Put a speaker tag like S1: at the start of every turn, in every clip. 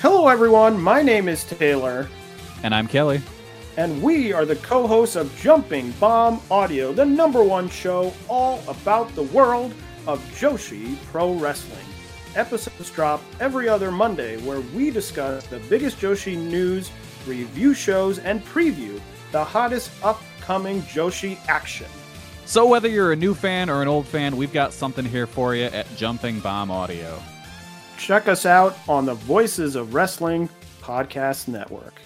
S1: Hello, everyone. My name is Taylor,
S2: And I'm Kelly.
S1: and we are the co hosts of Jumping Bomb Audio, the number one show all about the world of Joshi Pro Wrestling. Episodes drop every other Monday, where we discuss the biggest Joshi news, review shows, and preview the hottest upcoming Joshi action.
S2: So, whether you're a new fan or an old fan, we've got something here for you at Jumping Bomb Audio.
S1: Check us out on the Voices of Wrestling Podcast Network.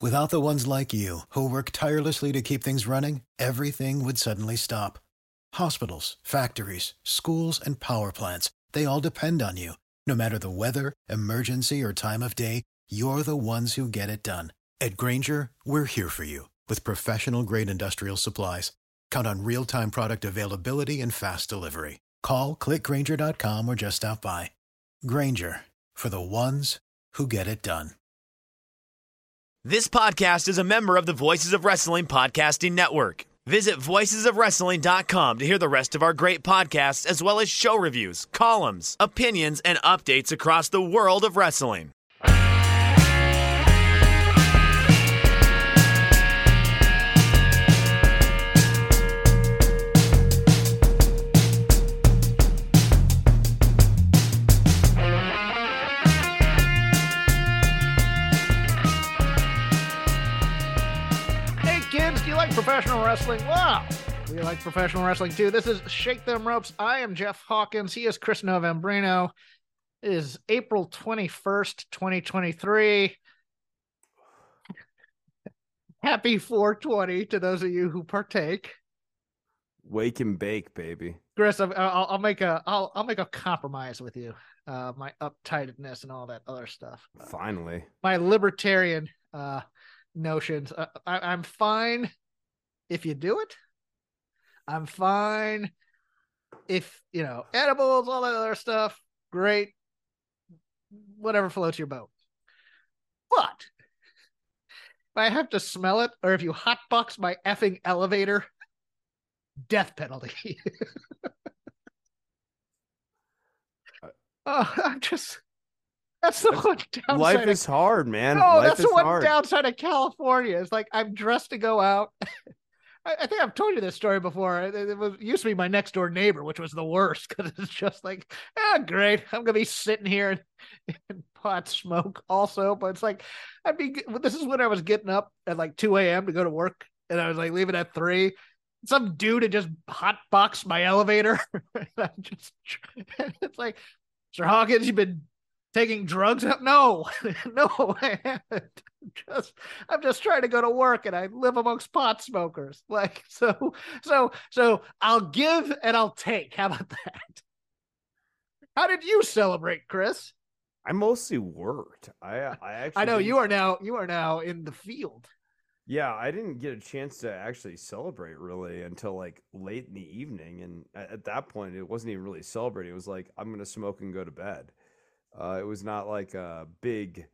S3: Without the ones like you, who work tirelessly to keep things running, everything would suddenly stop. Hospitals, factories, schools, and power plants, they all depend on you. No matter the weather, emergency, or time of day, you're the ones who get it done. At Grainger, we're here for you with professional grade industrial supplies. Count on real time product availability and fast delivery. Call clickgrainger.com or just stop by. Grainger for the ones who get it done.
S4: This podcast is a member of the Voices of Wrestling Podcasting Network. Visit voicesofwrestling.com to hear the rest of our great podcasts, as well as show reviews, columns, opinions, and updates across the world of wrestling.
S5: Professional wrestling? Wow. We like professional wrestling too. This is Shake Them Ropes. I am Jeff Hawkins. He is Chris Novembrino. It is April 21st, 2023. Happy 420 to those of you who partake.
S6: Wake and bake, baby.
S5: Chris, I'll, I'll, make a I'll, I'll make a compromise with you. Uh, my uptightedness and all that other stuff. Uh,
S6: Finally.
S5: my libertarian uh notions. Uh, I, I'm fine if you do it. I'm fine if you know edibles, all that other stuff. Great, whatever floats your boat. But if I have to smell it, or if you hotbox my effing elevator, death penalty. oh, I'm just. That's the one downside.
S6: Life
S5: of-
S6: is hard, man.
S5: no,
S6: Life
S5: that's
S6: is
S5: the one
S6: hard.
S5: downside of California. Is like I'm dressed to go out. I, think I've told you this story before. It, it was used to be my next door neighbor, which was the worst because it's just like, ah, great. I'm gonna be sitting here and pot smoke also. But it's like, I'd be. This is when I was getting up at like 2 a.m. to go to work, and I was like leaving at three. Some dude had just hot hotboxed my elevator. and I just, it's like, Sir Hawkins, you've been taking drugs? No, no, I haven't. I'm just I'm just trying to go to work and I live amongst pot smokers. Like so so so I'll give and I'll take. How about that? How did you celebrate, Chris?
S6: I mostly worked. I I actually
S5: I know
S6: didn't-
S5: you are now you are now in the field.
S6: Yeah, I didn't get a chance to actually celebrate really until like late in the evening, and at, at that point, it wasn't even really celebrating. It was like I'm gonna smoke and go to bed. Uh, it was not like a big,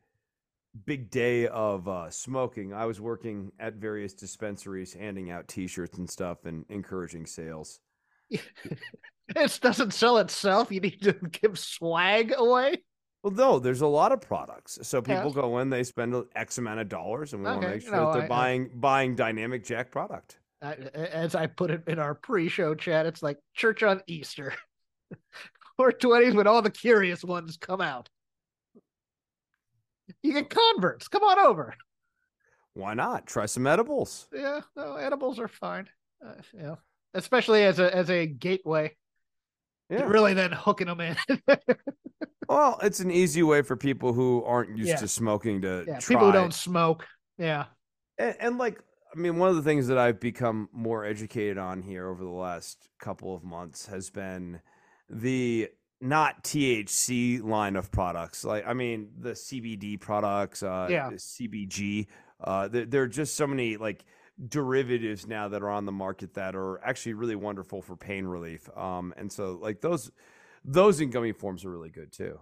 S6: big day of uh, smoking. I was working at various dispensaries, handing out T-shirts and stuff, and encouraging sales.
S5: It doesn't sell itself. You need to give swag away.
S6: Well, no, there's a lot of products. So
S5: Yeah.
S6: people go in, they spend X amount of dollars, and we want to make sure
S5: no,
S6: that they're
S5: I- I-
S6: buying buying Dynamic Jack product.
S5: I, as I put it in our pre-show chat, it's like church on Easter. 420s when all the curious ones come out. You get converts. Come on over.
S6: Why not? Try some edibles.
S5: Yeah, no, edibles are fine. Uh, know, especially as a as a gateway
S6: Yeah.
S5: really then hooking them in.
S6: Well, it's an easy way for people who aren't used
S5: Yeah.
S6: to smoking to
S5: yeah,
S6: try.
S5: people who don't smoke. Yeah,
S6: and, and like, I mean, one of the things that I've become more educated on here over the last couple of months has been the not THC line of products. Like, I mean, the CBD products, uh,
S5: Yeah.
S6: the CBG. Uh, there, there are just so many like derivatives now that are on the market that are actually really wonderful for pain relief. Um, and so like those, those in gummy forms are really good too.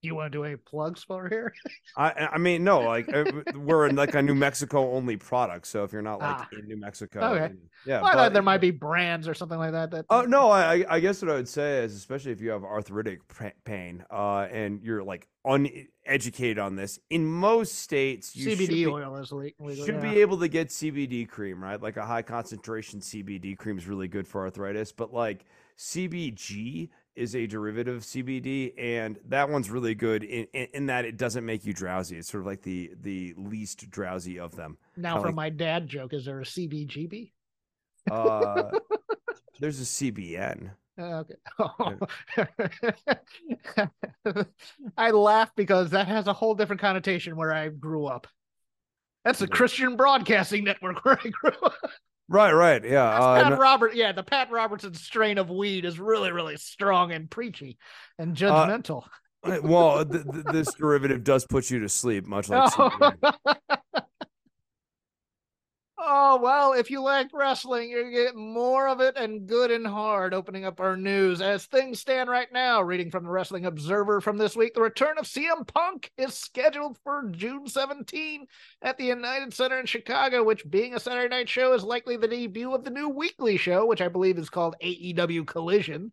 S5: You want to do any plugs for here?
S6: I I mean no, like uh, we're in like a New Mexico only product. So if you're not like
S5: Ah.
S6: in New Mexico,
S5: Okay.
S6: then- yeah.
S5: Well,
S6: but-
S5: there might be brands or something like that. that
S6: Oh no, I I- guess what I would say is, especially if you have arthritic pain, uh, and you're like uneducated on this, in most states, you should
S5: CBD
S6: be,
S5: oil is legal.
S6: should
S5: yeah.
S6: be able to get CBD cream, right? Like a high concentration CBD cream is really good for arthritis, but like CBG is a derivative of CBD, and that one's really good in, in, in that it doesn't make you drowsy. It's sort of like the the least drowsy of them.
S5: Now,
S6: kinda
S5: for
S6: like-
S5: my dad joke, is there a CBGB?
S6: Uh, there's a CBN.
S5: Uh, Okay. I laugh because that has a whole different connotation where I grew up. That's the Christian Broadcasting Network where I grew up.
S6: Right, right, yeah. Uh,
S5: Pat Robert, yeah, the Pat Robertson strain of weed is really, really strong and preachy and
S6: Uh,
S5: judgmental.
S6: well, th- th- this derivative does put you to sleep, much like CBN.
S5: Oh, well, if you like wrestling, you're getting more of it and good and hard. Opening up our news as things stand right now, reading from the Wrestling Observer from this week, the return of CM Punk is scheduled for June 17 at the United Center in Chicago, which, being a Saturday night show, is likely the debut of the new weekly show, which I believe is called AEW Collision.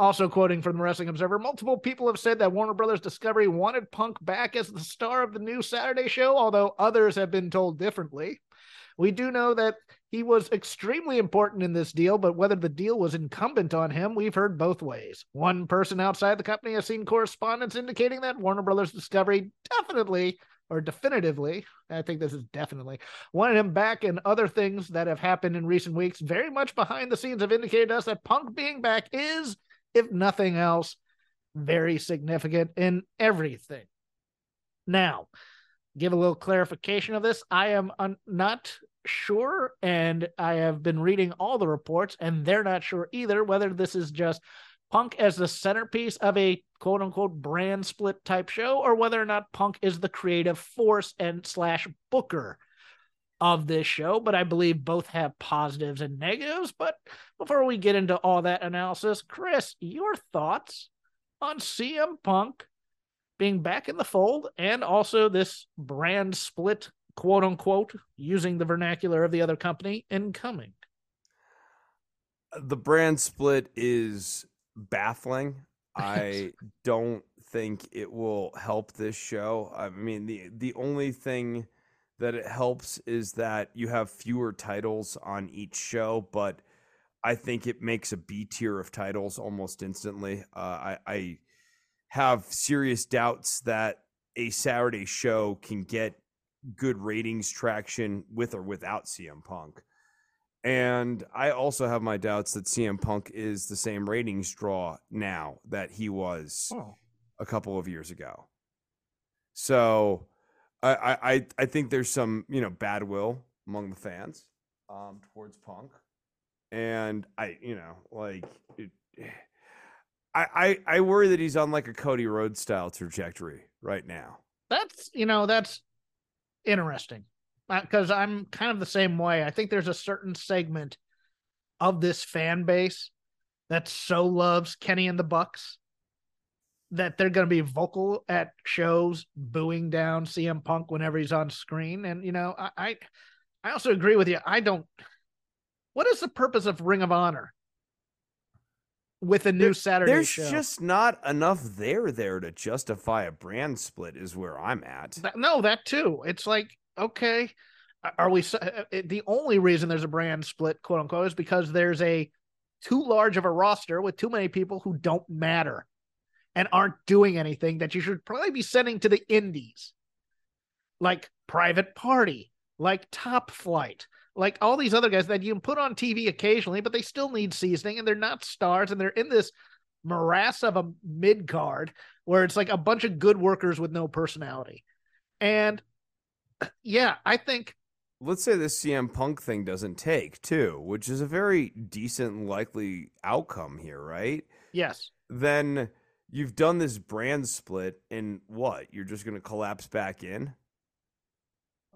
S5: Also, quoting from the Wrestling Observer, multiple people have said that Warner Brothers Discovery wanted Punk back as the star of the new Saturday show, although others have been told differently. We do know that he was extremely important in this deal, but whether the deal was incumbent on him, we've heard both ways. One person outside the company has seen correspondence indicating that Warner Brothers Discovery definitely or definitively, I think this is definitely, wanted him back, and other things that have happened in recent weeks, very much behind the scenes, have indicated to us that Punk being back is, if nothing else, very significant in everything. Now, give a little clarification of this. I am un- not sure, and I have been reading all the reports, and they're not sure either whether this is just Punk as the centerpiece of a quote unquote brand split type show, or whether or not Punk is the creative force and slash booker of this show. But I believe both have positives and negatives. But before we get into all that analysis, Chris, your thoughts on CM Punk being back in the fold and also this brand split, quote unquote, using the vernacular of the other company incoming.
S6: the brand split is baffling. I don't think it will help this show. I mean, the the only thing that it helps is that you have fewer titles on each show, but I think it makes a B tier of titles almost instantly. Uh, I, I have serious doubts that a Saturday show can get good ratings traction with or without CM Punk. And I also have my doubts that CM Punk is the same ratings draw now that he was
S5: Oh.
S6: a couple of years ago. So I I I- I think there's some, you know, bad will among the fans um towards Punk. And I, you know, like it, I, I I worry that he's on like a Cody Rhodes style trajectory right now.
S5: That's, you know, that's interesting uh, because I'm kind of the same way. I think there's a certain segment of this fan base that so loves Kenny and the Bucks that they're going to be vocal at shows booing down CM Punk whenever he's on screen. And you know, I, I, I also agree with you. I don't. What is the purpose of Ring of Honor with a new
S6: There-
S5: Saturday
S6: There's
S5: show?
S6: just not enough there there to justify a brand split is where I'm at.
S5: No, that too. It's like, okay, are we? uh, uh, The only reason there's a brand split, quote unquote, is because there's a too large of a roster with too many people who don't matter and aren't doing anything that you should probably be sending to the indies, like Private Party, like Top Flight, like all these other guys that you can put on TV occasionally, but they still need seasoning and they're not stars and they're in this morass of a mid card where it's like a bunch of good workers with no personality. And yeah, I think
S6: let's say this CM Punk thing doesn't take too, which is a very decent likely outcome here, right?
S5: yes,
S6: Then you've done this brand split, and what? You're just going to collapse back in?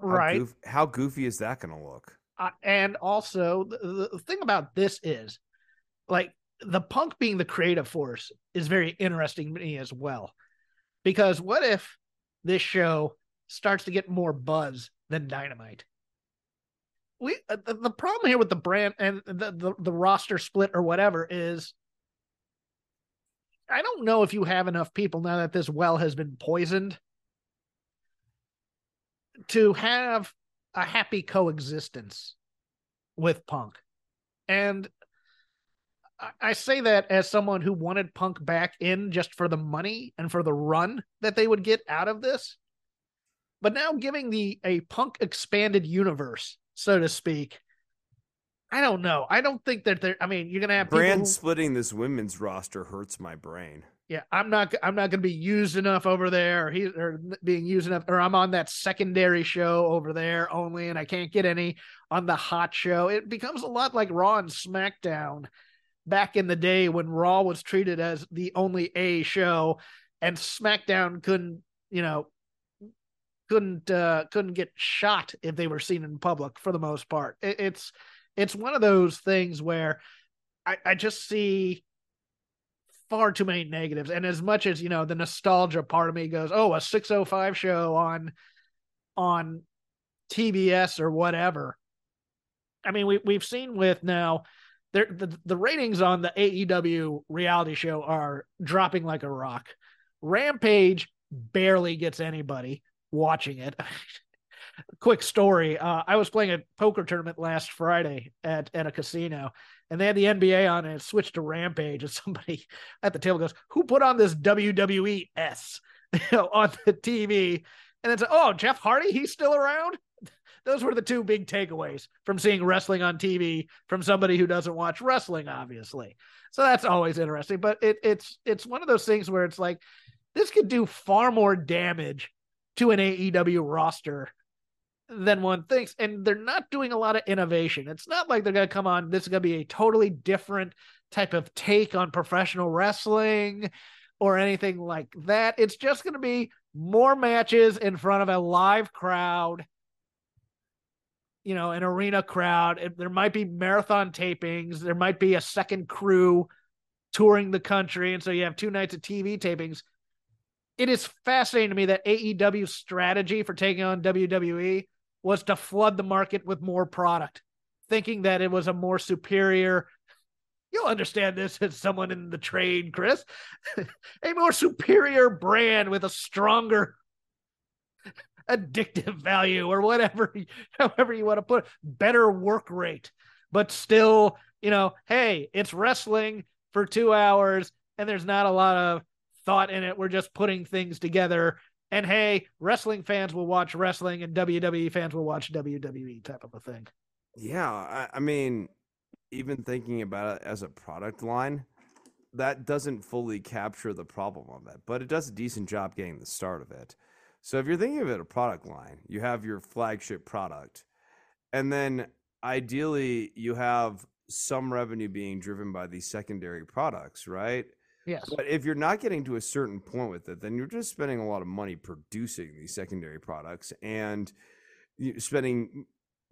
S6: How
S5: right.
S6: goof- how goofy is that going to look?
S5: Uh, and also the, the thing about this is like the punk being the creative force is very interesting to me as well Because what if this show starts to get more buzz than Dynamite? We uh, the, the problem here with the brand and the, the the roster split or whatever is I don't know if you have enough people now that this well has been poisoned to have a happy coexistence with Punk. And I say that as someone who wanted Punk back in just for the money and for the run that they would get out of this. But now giving the a Punk expanded universe, so to speak, I don't know. I don't think that they're. I mean, you're gonna have
S6: brand
S5: who,
S6: splitting this women's roster hurts my brain.
S5: Yeah, I'm not. I'm not gonna be used enough over there, or he or being used enough, or I'm on that secondary show over there only, and I can't get any on the hot show. It becomes a lot like Raw and SmackDown back in the day when Raw was treated as the only A show, and SmackDown couldn't, you know, couldn't uh, couldn't get shot if they were seen in public for the most part. It, it's it's one of those things where I, I just see far too many negatives. And as much as, you know, the nostalgia part of me goes, oh, a 605 show on on TBS or whatever. I mean, we we've seen with now the, the ratings on the AEW reality show are dropping like a rock. Rampage barely gets anybody watching it. quick story. Uh, I was playing a poker tournament last Friday at, at a casino, and they had the NBA on, and it switched to Rampage. And somebody at the table goes, "Who put on this WWE S you know, on the TV?" And said, "Oh, Jeff Hardy, he's still around." Those were the two big takeaways from seeing wrestling on TV from somebody who doesn't watch wrestling, obviously. So that's always interesting. But it, it's it's one of those things where it's like this could do far more damage to an AEW roster than one thinks. And they're not doing a lot of innovation. It's not like they're going to come on, this is going to be a totally different type of take on professional wrestling or anything like that. It's just going to be more matches in front of a live crowd, you know, an arena crowd. There might be marathon tapings, there might be a second crew touring the country. And so you have two nights of TV tapings. It is fascinating to me that AEW's strategy for taking on WWE was to flood the market with more product, thinking that it was a more superior. You'll understand this as someone in the trade, Chris. a more superior brand with a stronger addictive value or whatever, however you want to put it, better work rate, but still, you know, hey, it's wrestling for two hours and there's not a lot of thought in it. We're just putting things together and hey, wrestling fans will watch wrestling and WWE fans will watch WWE type of a thing.
S6: Yeah, I, I mean, even thinking about it as a product line, that doesn't fully capture the problem of it, but it does a decent job getting the start of it. So if you're thinking of it a product line, you have your flagship product, and then ideally you have some revenue being driven by these secondary products, right?
S5: Yes.
S6: But if you're not getting to a certain point with it, then you're just spending a lot of money producing these secondary products and spending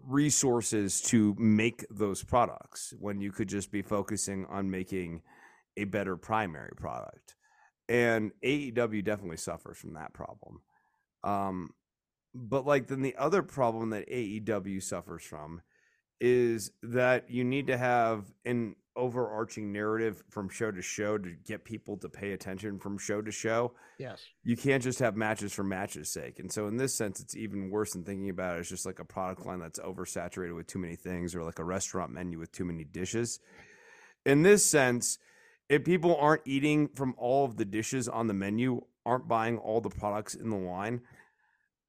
S6: resources to make those products when you could just be focusing on making a better primary product. And AEW definitely suffers from that problem. Um, but like then the other problem that AEW suffers from is that you need to have an overarching narrative from show to show to get people to pay attention from show to show.
S5: Yes.
S6: You can't just have matches for matches sake. And so in this sense it's even worse than thinking about it as just like a product line that's oversaturated with too many things or like a restaurant menu with too many dishes. In this sense, if people aren't eating from all of the dishes on the menu, aren't buying all the products in the line,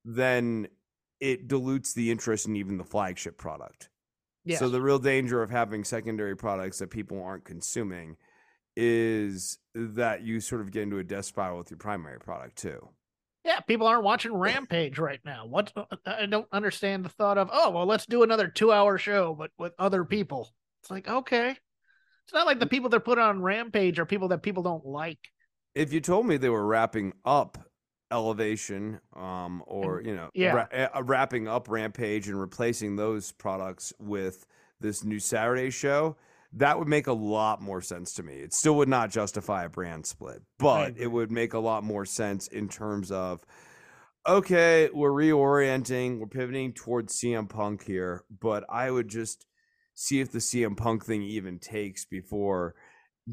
S6: then it dilutes the interest in even the flagship product.
S5: Yes.
S6: So the real danger of having secondary products that people aren't consuming is that you sort of get into a death spiral with your primary product too.
S5: Yeah, people aren't watching Rampage right now. What uh, I don't understand the thought of, oh, well, let's do another 2-hour show but with other people. It's like, okay. It's not like the people that put on Rampage are people that people don't like.
S6: If you told me they were wrapping up Elevation, um, or you know,
S5: yeah.
S6: ra- uh, wrapping up Rampage and replacing those products with this new Saturday show, that would make a lot more sense to me. It still would not justify a brand split, but it would make a lot more sense in terms of okay, we're reorienting, we're pivoting towards CM Punk here, but I would just see if the CM Punk thing even takes before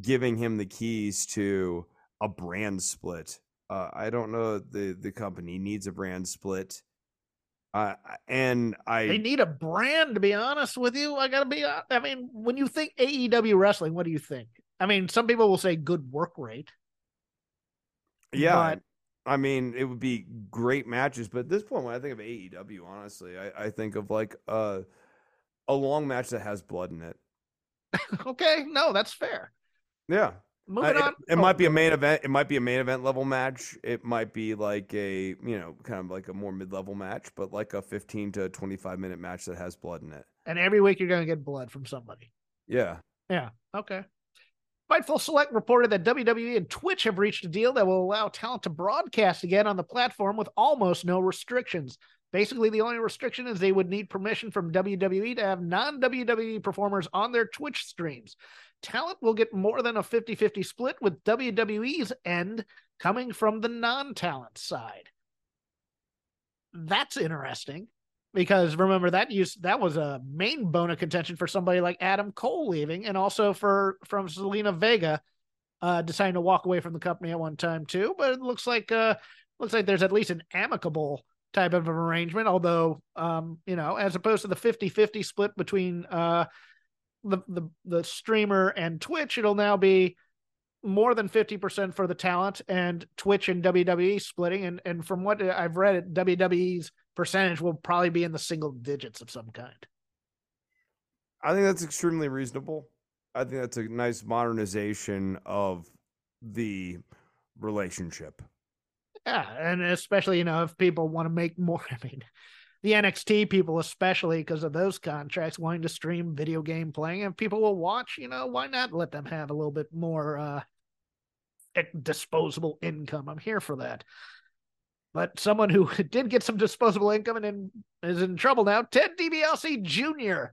S6: giving him the keys to a brand split. Uh, I don't know the the company needs a brand split. Uh, and I
S5: They need a brand, to be honest with you. I gotta be. I mean, when you think AEW wrestling, what do you think? I mean, some people will say good work rate.
S6: Yeah,
S5: But-
S6: I mean, it would be great matches, but at this point, when I think of AEW, honestly, I, I think of like a a long match that has blood in it.
S5: okay, no, that's fair.
S6: Yeah,
S5: Moving
S6: Uh, it, it
S5: Oh,
S6: might be a main event. It might be a main event level match. It might be like a you know kind of like a more mid level match, but like a fifteen to twenty five minute match that has blood in it.
S5: And every week you're gonna get blood from somebody.
S6: Yeah,
S5: Yeah. Okay. Fightful Select reported that WWE and Twitch have reached a deal that will allow talent to broadcast again on the platform with almost no restrictions. Basically, the only restriction is they would need permission from WWE to have non WWE performers on their Twitch streams. Talent will get more than a 50 50 split, with WWE's end coming from the non talent side. That's interesting because remember that used that was a main bone of contention for somebody like Adam Cole leaving, and also for from Zelina Vega uh, deciding to walk away from the company at one time too. But it looks like uh, looks like there's at least an amicable type of arrangement. Although, um, you know, as opposed to the 50-50 split between uh, the the the streamer and Twitch, it'll now be more than 50% for the talent and Twitch and WWE splitting. And and from what I've read, it WWE's percentage will probably be in the single digits of some kind.
S6: I think that's extremely reasonable. I think that's a nice modernization of the relationship.
S5: Yeah, and especially you know if people want to make more. I mean, the NXT people, especially because of those contracts, wanting to stream video game playing, and people will watch. You know, why not let them have a little bit more uh disposable income? I'm here for that. But someone who did get some disposable income and in, is in trouble now, Ted DiBiase Jr.,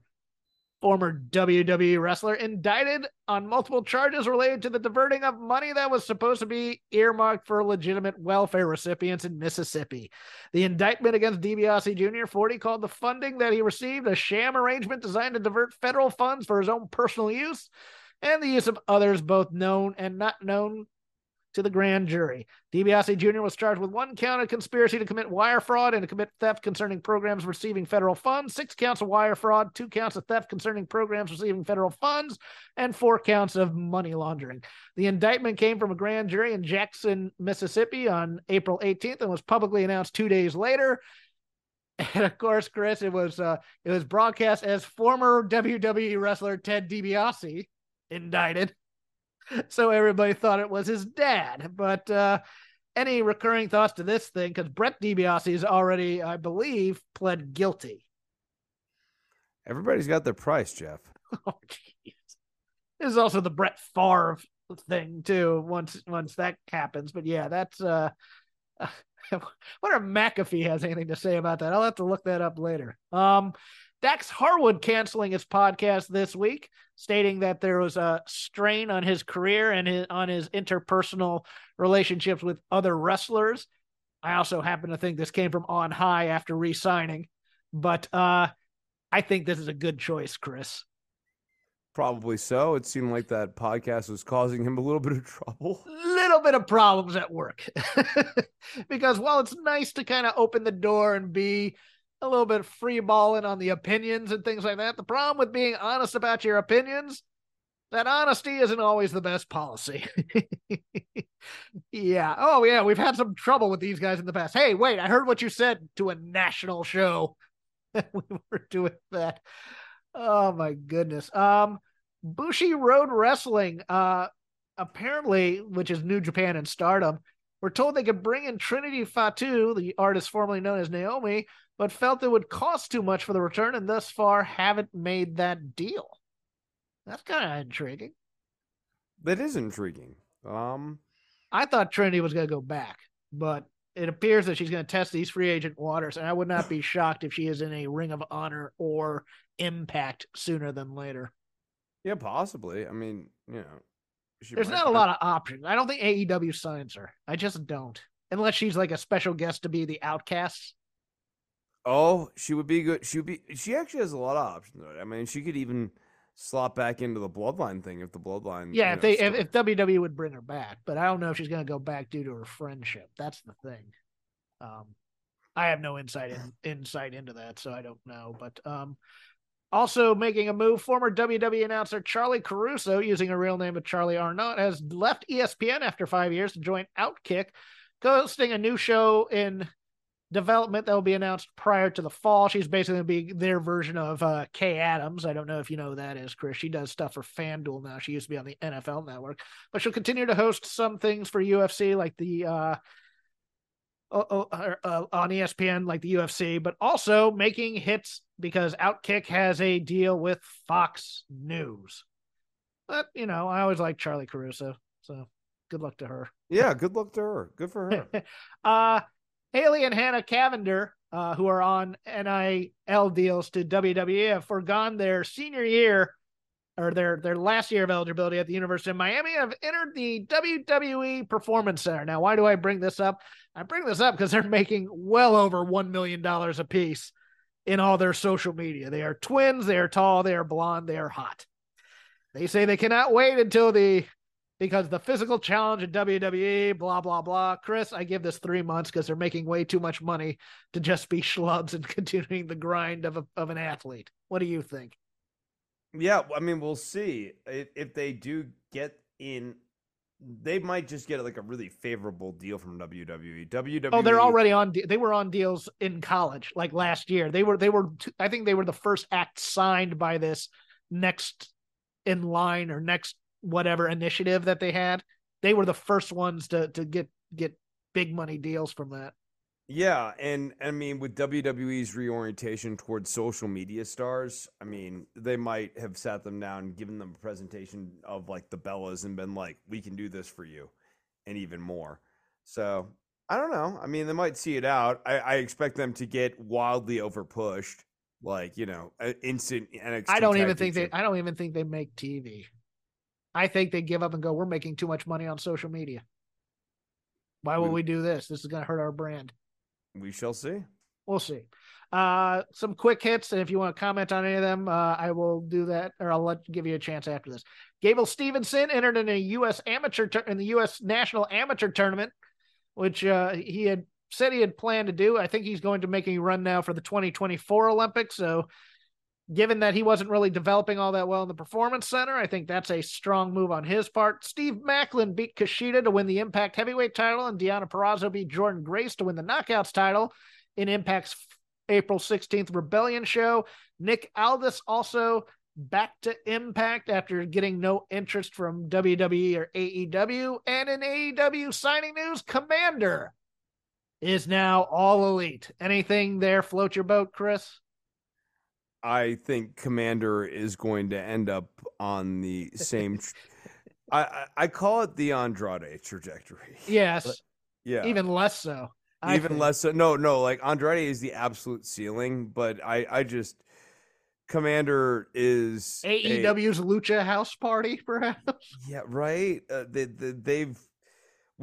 S5: former WWE wrestler, indicted on multiple charges related to the diverting of money that was supposed to be earmarked for legitimate welfare recipients in Mississippi. The indictment against DiBiase Jr., 40, called the funding that he received a sham arrangement designed to divert federal funds for his own personal use and the use of others, both known and not known to the grand jury. DiBiase Jr. was charged with one count of conspiracy to commit wire fraud and to commit theft concerning programs receiving federal funds, six counts of wire fraud, two counts of theft concerning programs receiving federal funds, and four counts of money laundering. The indictment came from a grand jury in Jackson, Mississippi on April 18th and was publicly announced two days later. And of course, Chris, it was uh, it was broadcast as former WWE wrestler Ted DiBiase indicted so everybody thought it was his dad. But uh, any recurring thoughts to this thing? Because Brett DiBiase is already, I believe, pled guilty.
S6: Everybody's got their price, Jeff.
S5: Oh, jeez. This is also the Brett Favre thing too. Once once that happens, but yeah, that's uh, I wonder if McAfee has anything to say about that. I'll have to look that up later. Um, Dax Harwood canceling his podcast this week, stating that there was a strain on his career and his, on his interpersonal relationships with other wrestlers. I also happen to think this came from on high after re-signing, but uh, I think this is a good choice, Chris.
S6: Probably so. It seemed like that podcast was causing him a little bit of trouble.
S5: Little bit of problems at work, because while it's nice to kind of open the door and be a little bit free balling on the opinions and things like that. The problem with being honest about your opinions, that honesty isn't always the best policy. yeah. Oh, yeah. We've had some trouble with these guys in the past. Hey, wait, I heard what you said to a national show. we were doing that. Oh my goodness. Um, Bushiroad Wrestling, uh, apparently, which is New Japan and Stardom, we're told they could bring in Trinity Fatu, the artist formerly known as Naomi, but felt it would cost too much for the return and thus far haven't made that deal. That's kind of intriguing.
S6: That is intriguing. Um,
S5: I thought Trinity was going to go back, but it appears that she's going to test these free agent waters, and I would not be shocked if she is in a Ring of Honor or Impact sooner than later.
S6: Yeah, possibly. I mean, you know,
S5: There's not a lot of options. I don't think AEW signs her. I just don't. Unless she's like a special guest to be the outcasts.
S6: Oh, she would be good. She would be. She actually has a lot of options. Right? I mean, she could even slot back into the bloodline thing if the bloodline.
S5: Yeah, if
S6: know,
S5: they if, if WWE would bring her back, but I don't know if she's gonna go back due to her friendship. That's the thing. Um, I have no insight in, insight into that, so I don't know. But um, also making a move, former WWE announcer Charly Caruso, using a real name of Charly Arnolt, has left ESPN after five years to join Outkick, hosting a new show in development that will be announced prior to the fall. She's basically going to be their version of uh, Kay Adams. I don't know if you know who that is, Chris. She does stuff for FanDuel now. She used to be on the NFL network, but she'll continue to host some things for UFC, like the uh, uh, uh, on ESPN, like the UFC, but also making hits because Outkick has a deal with Fox News. But you know, I always like Charly Caruso, so good luck to her.
S6: yeah, good luck to her. Good for her.
S5: uh Haley and Hanna Cavinder, uh, who are on NIL deals to WWE, have forgone their senior year or their their last year of eligibility at the University of Miami have entered the WWE Performance Center. Now, why do I bring this up? I bring this up because they're making well over one million dollars a piece in all their social media. They are twins, they are tall, they are blonde, they are hot. They say they cannot wait until the because the physical challenge in WWE, blah, blah, blah. Chris, I give this three months because they're making way too much money to just be schlubs and continuing the grind of, a, of an athlete. What do you think?
S6: Yeah, I mean, we'll see if, if they do get in. They might just get like a really favorable deal from. WWE. WWE.
S5: Oh, they're already on. de- They were on deals in college, like last year. They were. They were. I think they were the first act signed by this next in line or next whatever initiative that they had. They were the first ones to to get get big money deals from that.
S6: Yeah, and I mean, with WWE's reorientation towards social media stars, I mean, they might have sat them down, and given them a presentation of like the Bellas, and been like, "We can do this for you," and even more. So I don't know. I mean, they might see it out. I, I expect them to get wildly overpushed, like you know, instant NXT.
S5: I don't even think they. I don't even think they make TV. I think they give up and go. We're making too much money on social media. Why would
S6: We-
S5: we do this? This is going to hurt our brand.
S6: We shall see.
S5: We'll see. Uh, some quick hits, and if you want to comment on any of them, uh, I will do that, or I'll let give you a chance after this. Gable Steveson entered in a U.S. amateur tur- in the U.S. National Amateur Tournament, which uh, he had said he had planned to do. I think he's going to make a run now for the 2024 Olympics. So, given that he wasn't really developing all that well in the Performance Center, I think that's a strong move on his part. Steve Maclin beat Kushida to win the Impact Heavyweight title, and Deonna Purrazzo beat Jordynne Grace to win the Knockouts title in Impact's April 16th Rebellion show. Nick Aldis also back to Impact after getting no interest from WWE or AEW. And in AEW signing news, Commander is now all elite. Anything there float your boat, Chris?
S6: I think Commander is going to end up on the same. I, I call it the Andrade trajectory.
S5: Yes,
S6: Yeah,
S5: even less so. I
S6: even
S5: think.
S6: less so. No, no, like Andrade is the absolute ceiling, but I, I just Commander is a-
S5: AEW's Lucha House Party, perhaps.
S6: yeah, right. Uh, they, they, they've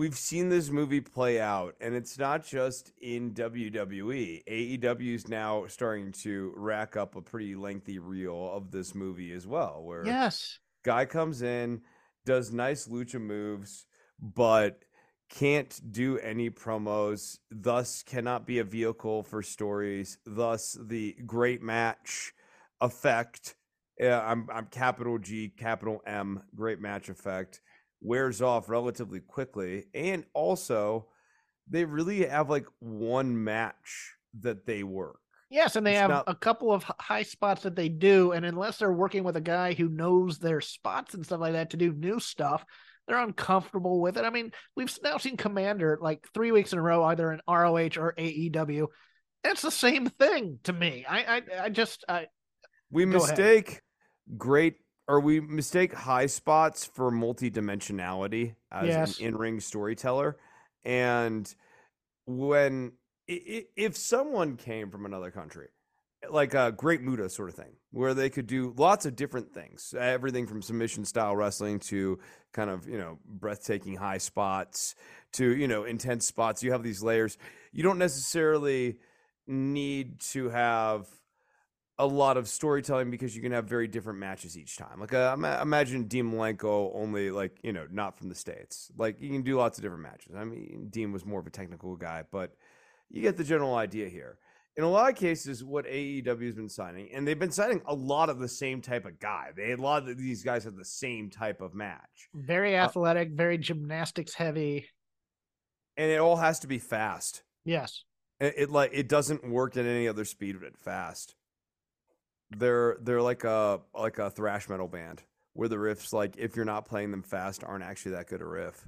S6: we've seen this movie play out, and it's not just in WWE. AEW is now starting to rack up a pretty lengthy reel of this movie as well, where
S5: Yes.
S6: guy comes in, does nice lucha moves, but can't do any promos, thus cannot be a vehicle for stories, thus the great match effect. Yeah, I'm I'm capital G, capital M, great match effect wears off relatively quickly. And also they really have like one match that they work.
S5: Yes, and they
S6: It's
S5: have
S6: not-
S5: a couple of high spots that they do, and unless they're working with a guy who knows their spots and stuff like that to do new stuff, they're uncomfortable with it. I mean, we've now seen Commander like three weeks in a row, either in ROH or AEW. It's the same thing to me. I, I, I just, I,
S6: We
S5: ahead.
S6: mistake great or we mistake high spots for multidimensionality as
S5: Yes.
S6: an in-ring storyteller. And when if someone came from another country like a great Muta sort of thing, where they could do lots of different things, everything from submission style wrestling to kind of you know breathtaking high spots to you know intense spots. You have these layers. You don't necessarily need to have a lot of storytelling because you can have very different matches each time. Like uh, imagine Dean Malenko only like you know not from the states. Like you can do lots of different matches. I mean Dean was more of a technical guy, but you get the general idea here. In a lot of cases, what AEW has been signing, and they've been signing a lot of the same type of guy. They a lot of these guys have the same type of match.
S5: Very uh athletic, uh, very gymnastics heavy,
S6: and it all has to be fast.
S5: Yes,
S6: it, it like it doesn't work at any other speed but fast. They're they're like a like a thrash metal band where the riffs like if you're not playing them fast aren't actually that good a riff.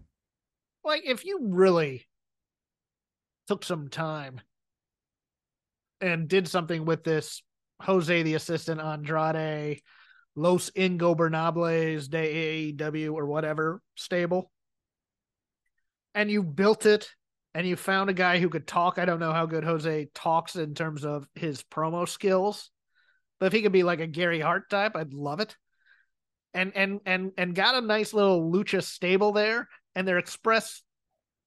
S5: Like if you really took some time and did something with this Jose the assistant Andrade, Los Ingobernables de AEW or whatever stable, and you built it and you found a guy who could talk. I don't know how good Jose talks in terms of his promo skills, if he could be like a Gary Hart type, I'd love it. And and and and got a nice little lucha stable there, and their express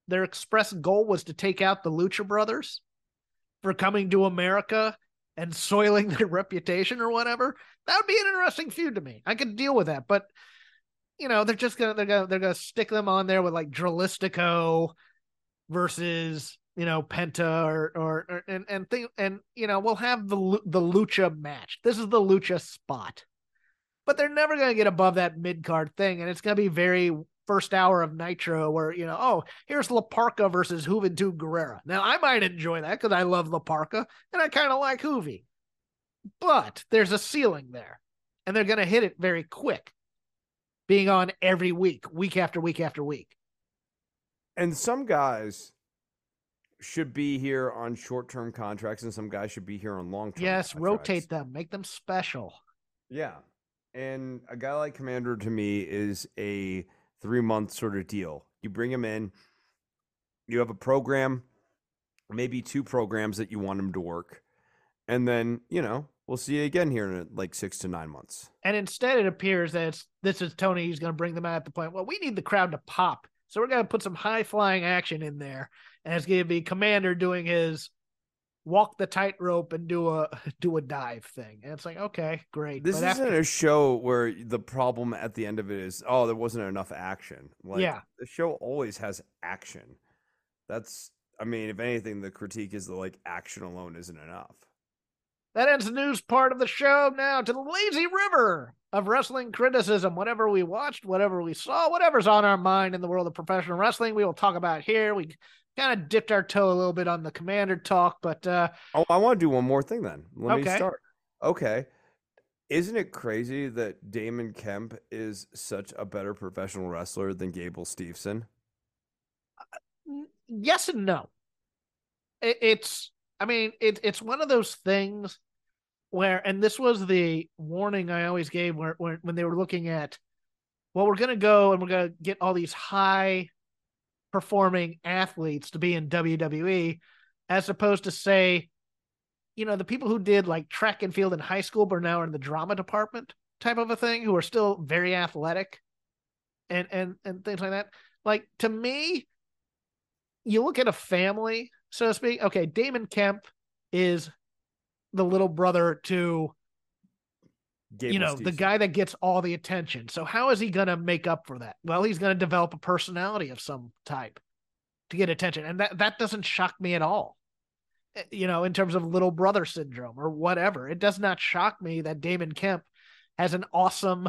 S5: their express goal was to take out the Lucha Brothers for coming to America and soiling their reputation or whatever. That would be an interesting feud to me. I could deal with that, but you know, they're just gonna they're gonna they're gonna stick them on there with like Dralistico versus you know Penta or or, or and and thing and you know we'll have the the lucha match. This is the lucha spot, but they're never going to get above that mid card thing, and it's going to be very first hour of Nitro where you know oh here's La Parka versus Juventud Guerrera. Now I might enjoy that because I love La Parka and I kind of like Juvi, but there's a ceiling there, and they're going to hit it very quick, being on every week, week after week after week.
S6: And some guys should be here on short term contracts, and some guys should be here on long term.
S5: Yes, contracts. rotate them, make them special.
S6: Yeah. And a guy like Commander to me is a three month sort of deal. You bring him in, you have a program, maybe two programs that you want him to work. And then, you know, we'll see you again here in like six to nine months.
S5: And instead, it appears that this is Tony who's going to bring them out at the point. Well, we need the crowd to pop. So we're going to put some high flying action in there and it's going to be Commander doing his walk the tightrope and do a do a dive thing. And it's like, okay, great.
S6: This but isn't after... a show where the problem at the end of it is, oh, there wasn't enough action. Like,
S5: yeah,
S6: the show always has action. That's, I mean, if anything, the critique is that like action alone isn't enough.
S5: That ends the news part of the show. Now to the lazy river of wrestling criticism. Whatever we watched, whatever we saw, whatever's on our mind in the world of professional wrestling, we will talk about here. We kind of dipped our toe a little bit on the commander talk, but uh
S6: oh, I want to do one more thing then. Let okay. me start. Okay. Isn't it crazy that Damon Kemp is such a better professional wrestler than Gable Steveson?
S5: Uh, yes and no. It, it's, I mean, it, it's one of those things where, and this was the warning I always gave where, where when they were looking at, well, we're going to go and we're going to get all these high performing athletes to be in WWE, as opposed to say, you know, the people who did like track and field in high school but are now in the drama department type of a thing, who are still very athletic and and and things like that. Like to me, you look at a family, so to speak. Okay, Damon Kemp is the little brother to Gable you know, the guy that gets all the attention. So how is he going to make up for that? Well, he's going to develop a personality of some type to get attention. And that that doesn't shock me at all. Eh, you know, in terms of little brother syndrome or whatever. It does not shock me that Damon Kemp has an awesome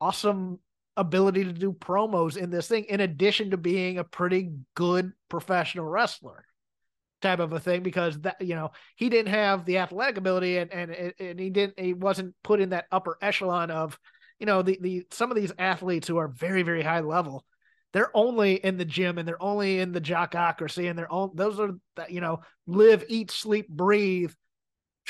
S5: awesome ability to do promos in this thing in addition to being a pretty good professional wrestler type of a thing because that you know he didn't have the athletic ability and and and he didn't he wasn't put in that upper echelon of you know the the some of these athletes who are very very high level they're only in the gym and they're only in the jockocracy and they're all those are that you know live eat sleep breathe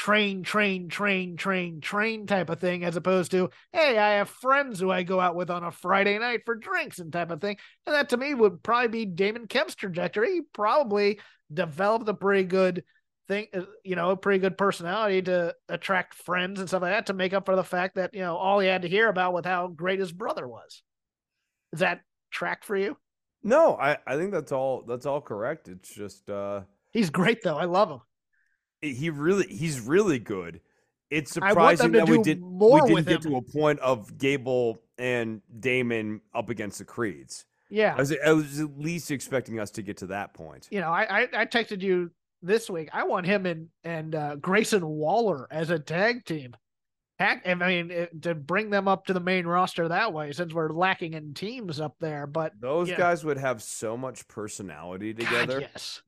S5: train train train train train type of thing as opposed to hey i have friends who i go out with on a friday night for drinks and type of thing and that to me would probably be damon kemp's trajectory he probably developed a pretty good think uh, you know a pretty good personality to attract friends and stuff like that to make up for the fact that you know all he had to hear about with how great his brother was. Is that track for you?
S6: No, I, I think that's all that's all correct. It's just uh
S5: He's great though. I love him.
S6: He really he's really good. It's
S5: I want them
S6: surprising that we did we didn't get
S5: him.
S6: to a point of Gable and Damon up against the Creeds.
S5: Yeah.
S6: I was, I was at least expecting us to get to that point.
S5: you know, I, I I texted you this week. I want him and and uh, Grayson Waller as a tag team. Heck, I mean, it, to bring them up to the main roster that way, since we're lacking in teams up there. But
S6: Those
S5: Yeah.
S6: guys would have so much personality
S5: God,
S6: together.
S5: yes.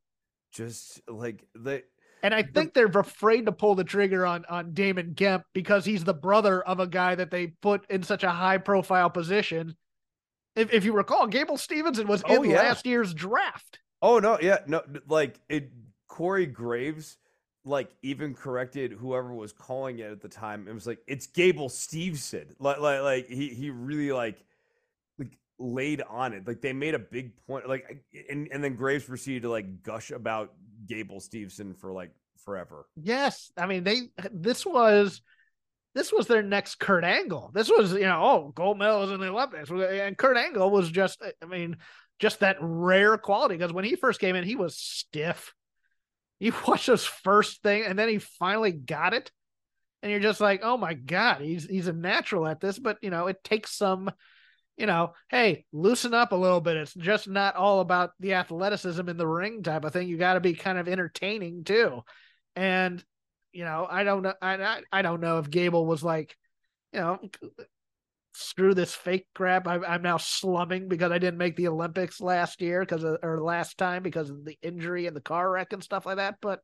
S6: Just like they
S5: And I think they're afraid to pull the trigger on on Damon Kemp because he's the brother of a guy that they put in such a high profile position. If if you recall, Gable Steveson was
S6: Oh,
S5: in
S6: yeah.
S5: last year's draft.
S6: Oh no, yeah, no, like it. Corey Graves, like even corrected whoever was calling it at the time. It was like it's Gable Steveson. Like, like, like he he really like like laid on it. Like they made a big point. Like and and then Graves proceeded to like gush about Gable Steveson for like forever.
S5: Yes, I mean they. This was this was their next Kurt Angle. This was you know oh gold medals in the Olympics, and Kurt Angle was just I mean just that rare quality because when he first came in he was stiff. You watch his first thing, and then he finally got it, and you're just like, oh my god, he's he's a natural at this. But you know it takes some. You know, hey, loosen up a little bit. It's just not all about the athleticism in the ring type of thing. You got to be kind of entertaining too. And you know, I don't know. I I, don't know if Gable was like, you know, screw this fake crap. I'm I'm now slumming because I didn't make the Olympics last year because or last time because of the injury and the car wreck and stuff like that. But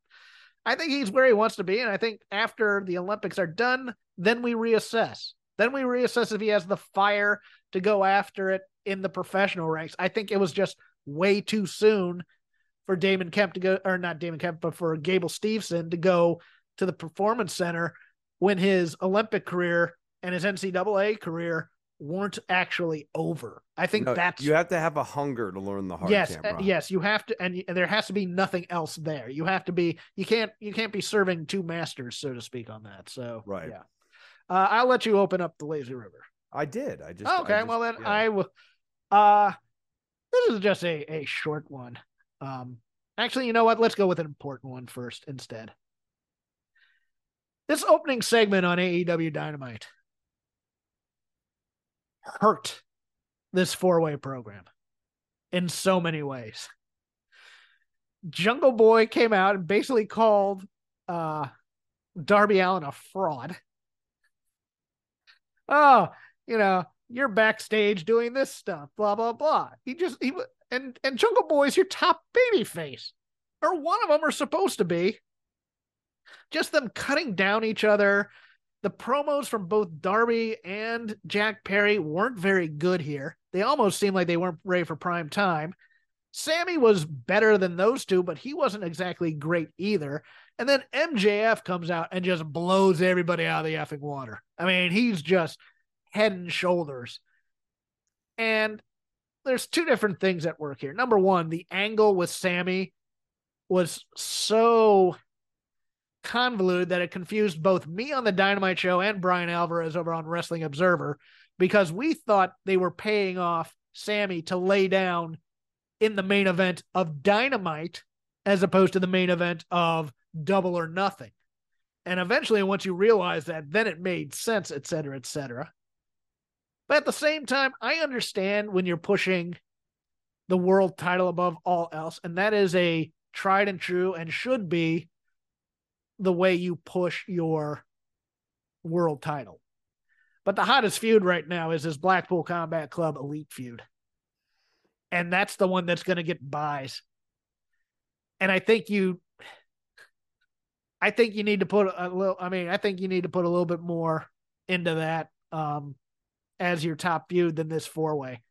S5: I think he's where he wants to be, and I think after the Olympics are done, then we reassess. Then we reassess if he has the fire to go after it in the professional ranks. I think it was just way too soon for Damon Kemp to go, or not Damon Kemp, but for Gable Steveson to go to the Performance Center when his Olympic career and his NCAA career weren't actually over. I think
S6: No,
S5: that's
S6: you have to have a hunger to learn the hard
S5: yes, uh,
S6: camera.
S5: yes. You have to, and, and there has to be nothing else there. You have to be. You can't. You can't be serving two masters, so to speak, on that. So
S6: Right.
S5: Yeah. Uh, I'll let you open up the lazy river.
S6: I did. I just I
S5: okay.
S6: just-
S5: well then
S6: yeah.
S5: I will. Uh, this is just a a short one. Um, actually, you know what? Let's go with an important one first instead. This opening segment on AEW Dynamite hurt this four way program in so many ways. Jungle Boy came out and basically called uh, Darby Allin a fraud. Oh, you know, you're backstage doing this stuff, blah blah blah. He just he and and Jungle Boy's your top baby face, or one of them are supposed to be. Just them cutting down each other. The promos from both Darby and Jack Perry weren't very good here. They almost seemed like they weren't ready for prime time. Sammy was better than those two, but he wasn't exactly great either. And then MJF comes out and just blows everybody out of the effing water. I mean, he's just head and shoulders. And there's two different things at work here. Number one, the angle with Sammy was so convoluted that it confused both me on the Dynamite show and Bryan Alvarez over on Wrestling Observer because we thought they were paying off Sammy to lay down in the main event of Dynamite as opposed to the main event of Double or Nothing. And eventually, once you realize that, then it made sense, et cetera, et cetera. But at the same time, I understand when you're pushing the world title above all else, and that is a tried and true and should be the way you push your world title. But the hottest feud right now is this Blackpool Combat Club Elite feud. And that's the one that's going to get buys. And I think you I think you need to put a little I mean, I think you need to put a little bit more into that um as your top feud than this four-way.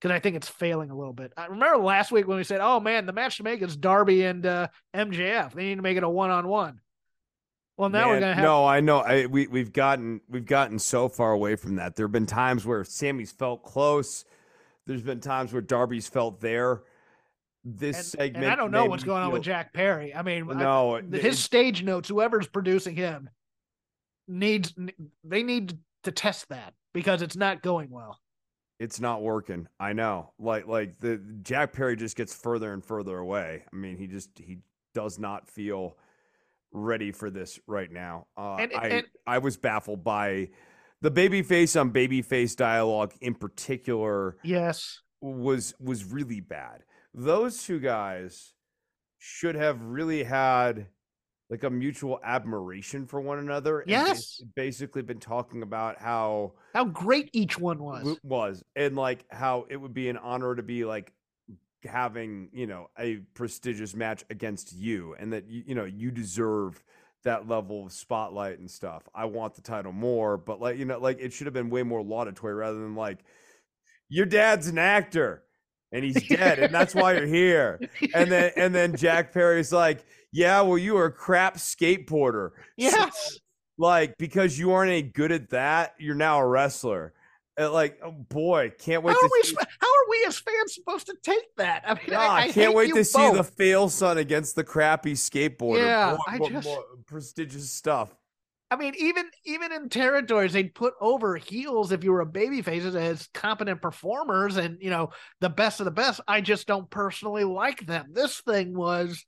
S5: Because I think it's failing a little bit. I remember last week when we said, "Oh man, the match to make is Darby and uh, MJF. They need to make it a one-on-one." Well, now we're gonna have
S6: no. I know. I we we've gotten we've gotten so far away from that. There have been times where Sammy's felt close. There's been times where Darby's felt there. this
S5: And,
S6: segment.
S5: and I don't know what's going on with Jack Perry. I mean,
S6: No, it-
S5: his stage notes, whoever's producing him, needs they need to test that because it's not going well.
S6: it's not working. I know. Like like the Jack Perry just gets further and further away. I mean, he just he does not feel ready for this right now. Uh,
S5: And-
S6: I
S5: and-
S6: I was baffled by the babyface on babyface dialogue in particular
S5: Yes.
S6: was was really bad. Those two guys should have really had like a mutual admiration for one another. and
S5: Yes.
S6: basically been talking about how
S5: How great each one was.
S6: was and like how it would be an honor to be like having you know a prestigious match against you and that you, you know you deserve that level of spotlight and stuff i want the title more but like you know like it should have been way more laudatory rather than like your dad's an actor and he's dead and that's why you're here and then and then jack perry's like yeah well you were a crap skateboarder So, like because you aren't any good at that you're now a wrestler and like oh boy can't wait
S5: How
S6: to
S5: are we?
S6: see,
S5: sp- How are we as fans supposed to take that? I mean,
S6: Nah,
S5: I, ah, I
S6: can't wait to see the fail son against the crappy skateboarder
S5: Yeah,
S6: Boy,
S5: I just-
S6: more prestigious stuff
S5: I mean, even even in territories, they'd put over heels if you were a babyface as competent performers and you know the best of the best. I just don't personally like them. This thing was,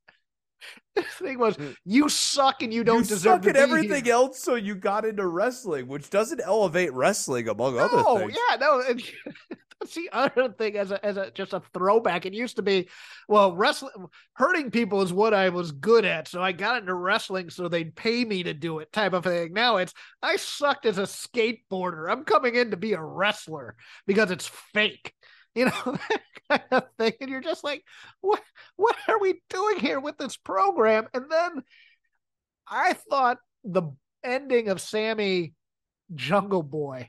S5: this thing was,
S6: Mm.
S5: you suck and you don't
S6: you
S5: deserve
S6: suck at everything
S5: here.
S6: else so you got into wrestling which doesn't elevate wrestling among other
S5: No,
S6: things
S5: yeah, no. And that's the other thing as a as a just a throwback. It used to be, well, wrestling hurting people is what I was good at, so I got into wrestling so they'd pay me to do it, type of thing. Now it's I sucked as a skateboarder. I'm coming in to be a wrestler because it's fake. You know, that kind of thing. And you're just like, what what are we doing here with this program? And then I thought the ending of Sammy Jungle Boy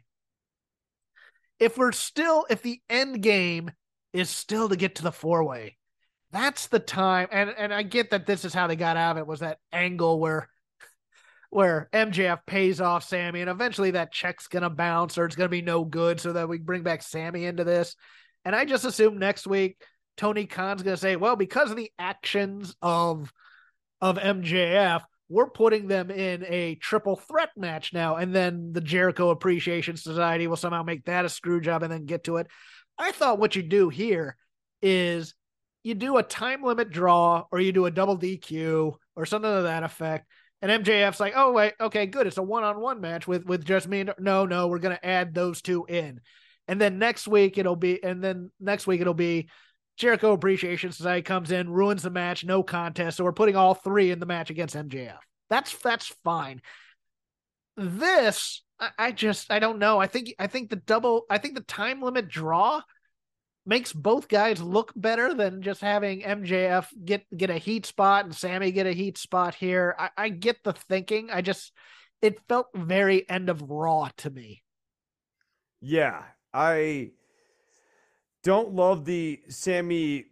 S5: if we're still if the end game is still to get to the four way that's the time and and i get that this is how they got out of it was that angle where where mjf pays off sammy and eventually that check's gonna bounce or it's gonna be no good so that we bring back sammy into this and i just assume next week tony khan's gonna say well because of the actions of of mjf we're putting them in a triple threat match now. And then the Jericho Appreciation Society will somehow make that a screw job and then get to it. I thought what you do here is you do a time limit draw or you do a double DQ or something to that effect. And MJF's like, oh wait, okay, good. It's a one-on-one match with with just me. No, no, we're gonna add those two in. And then next week it'll be, and then next week it'll be Jericho Appreciation Society comes in, ruins the match, no contest. So we're putting all three in the match against MJF. That's that's fine. This, I, I just I don't know. I think I think the double I think the time limit draw makes both guys look better than just having MJF get get a heat spot and Sammy get a heat spot here. I, I get the thinking. I just it felt very end of Raw to me.
S6: Yeah, I don't love the Sammy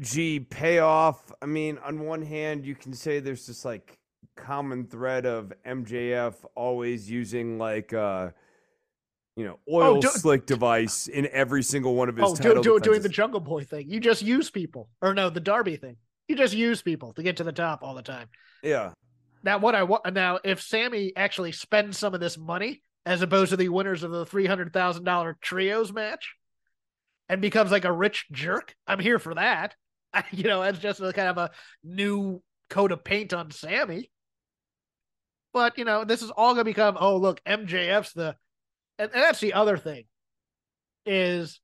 S6: G payoff. I mean, on one hand, you can say there's this like common thread of MJF always using like uh you know oil
S5: Oh, do-
S6: slick device in every single one of his
S5: Oh, do, do, doing the. Jungle Boy thing. You just use people, or no, the Darby thing. You just use people to get to the top all the time.
S6: yeah.
S5: Now, what I want now, if Sammy actually spends some of this money as opposed to the winners of the three hundred thousand dollar trios match, and becomes like a rich jerk, I'm here for that. I, you know, that's just a kind of a new coat of paint on Sammy. But you know, this is all going to become. Oh, look, MJF's the, and, and that's the other thing, is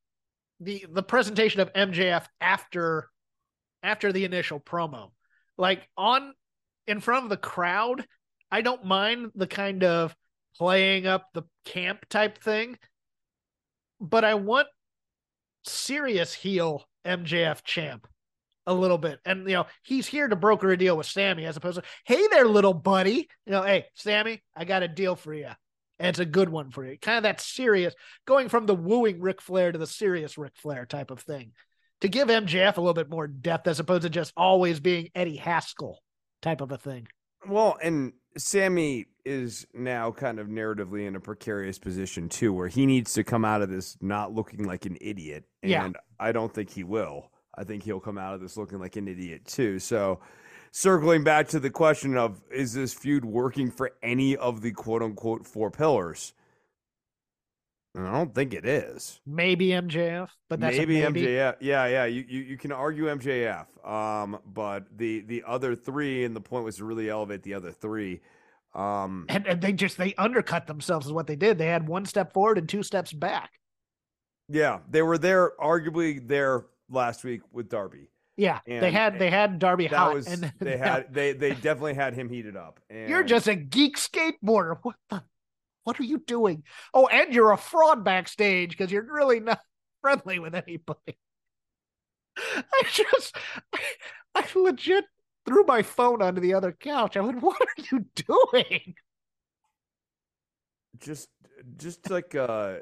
S5: the the presentation of MJF after after the initial promo, like on in front of the crowd, I don't mind the kind of playing up the camp type thing, but I want serious heel MJF champ a little bit. And you know, he's here to broker a deal with Sammy as opposed to, hey there, little buddy. You know, hey, Sammy, I got a deal for you. And it's a good one for you. Kind of that serious, going from the wooing Ric Flair to the serious Ric Flair type of thing. To give MJF a little bit more depth as opposed to just always being Eddie Haskell type of a thing.
S6: Well, and Sammy is now kind of narratively in a precarious position too, where he needs to come out of this not looking like an idiot. And
S5: Yeah.
S6: I don't think he will. I think he'll come out of this looking like an idiot too. So, circling back to the question of is this feud working for any of the quote unquote four pillars? I don't think it is.
S5: Maybe MJF, but that's
S6: maybe,
S5: maybe
S6: MJF. Yeah, yeah. You, you you can argue MJF. Um, but the the other three, and the point was to really elevate the other three. Um,
S5: And, and they just they undercut themselves is what they did. They had one step forward and two steps back.
S6: yeah, they were there, arguably there last week with Darby.
S5: Yeah, they had they had Darby
S6: That
S5: hot,
S6: was
S5: and
S6: they had they they definitely had him heated up. And
S5: You're just a geek skateboarder. What the? What are you doing? Oh, and you're a fraud backstage because you're really not friendly with anybody. I just, I, I legit threw my phone onto the other couch. I went, "What are you doing?"
S6: just just like uh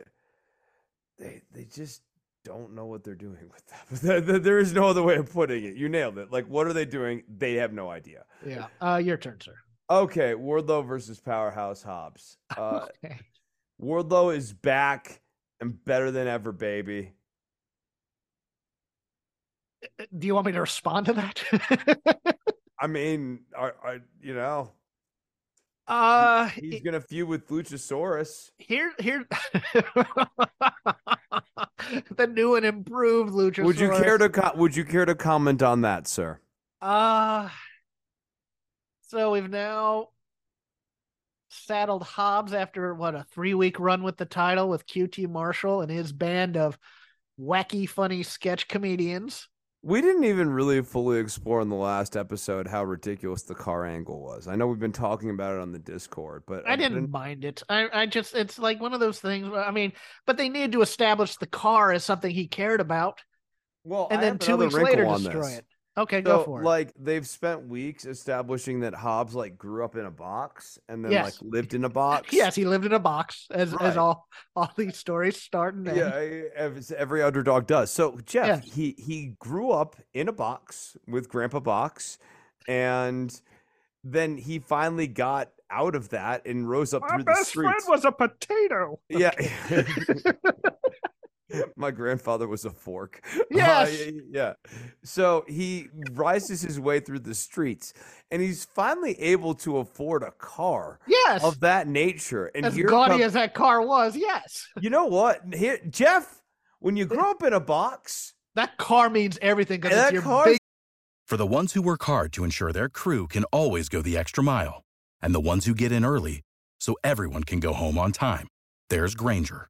S6: they they just don't know what they're doing with that. There- is no other way of putting it. You nailed it. Like, what are they doing? They have no idea.
S5: Yeah. Uh, your turn, sir.
S6: Okay, Wardlow versus Powerhouse Hobbs. Uh,
S5: okay.
S6: Wardlow is back and better than ever, baby.
S5: Do you want me to respond to that?
S6: I mean, I, are you know
S5: uh,
S6: he's gonna feud with Luchasaurus?
S5: here, here, the new and improved Luchasaurus.
S6: Would you care to Would you care to comment on that, sir?
S5: Uh so we've now saddled Hobbs after what a three week run with the title with QT Marshall and his band of wacky, funny sketch comedians.
S6: We didn't even really fully explore in the last episode how ridiculous the car angle was. I know we've been talking about it on the Discord, but
S5: I didn't mind it. I, I just it's like one of those things. where- I mean, but they needed to establish the car as something he cared about,
S6: Well,
S5: and
S6: I
S5: then two weeks later destroy
S6: this.
S5: it. Okay, go
S6: So,
S5: for it.
S6: like they've spent weeks establishing that Hobbs like grew up in a box and then
S5: Yes.
S6: like lived in a box.
S5: yes, he lived in a box, as
S6: Right.
S5: as all all these stories start and end.
S6: Yeah, I- as every underdog does. So Jeff,
S5: Yeah.
S6: he he grew up in a box with Grandpa Box, and then he finally got out of that and rose up through the streets.
S5: was a potato.
S6: Yeah. My grandfather was a fork. Uh,
S5: Yes.
S6: y- yeah. So he rises his way through the streets and he's finally able to afford a car
S5: Yes,
S6: of that nature. And
S5: as
S6: here
S5: gaudy
S6: come-
S5: as that car was. Yes,
S6: you know what? Here, Jeff, when you grow up in a box,
S5: that car means everything because it's
S6: that
S5: your
S6: car
S5: big
S7: For the ones who work hard to ensure their crew can always go the extra mile, and the ones who get in early so everyone can go home on time, there's Grainger,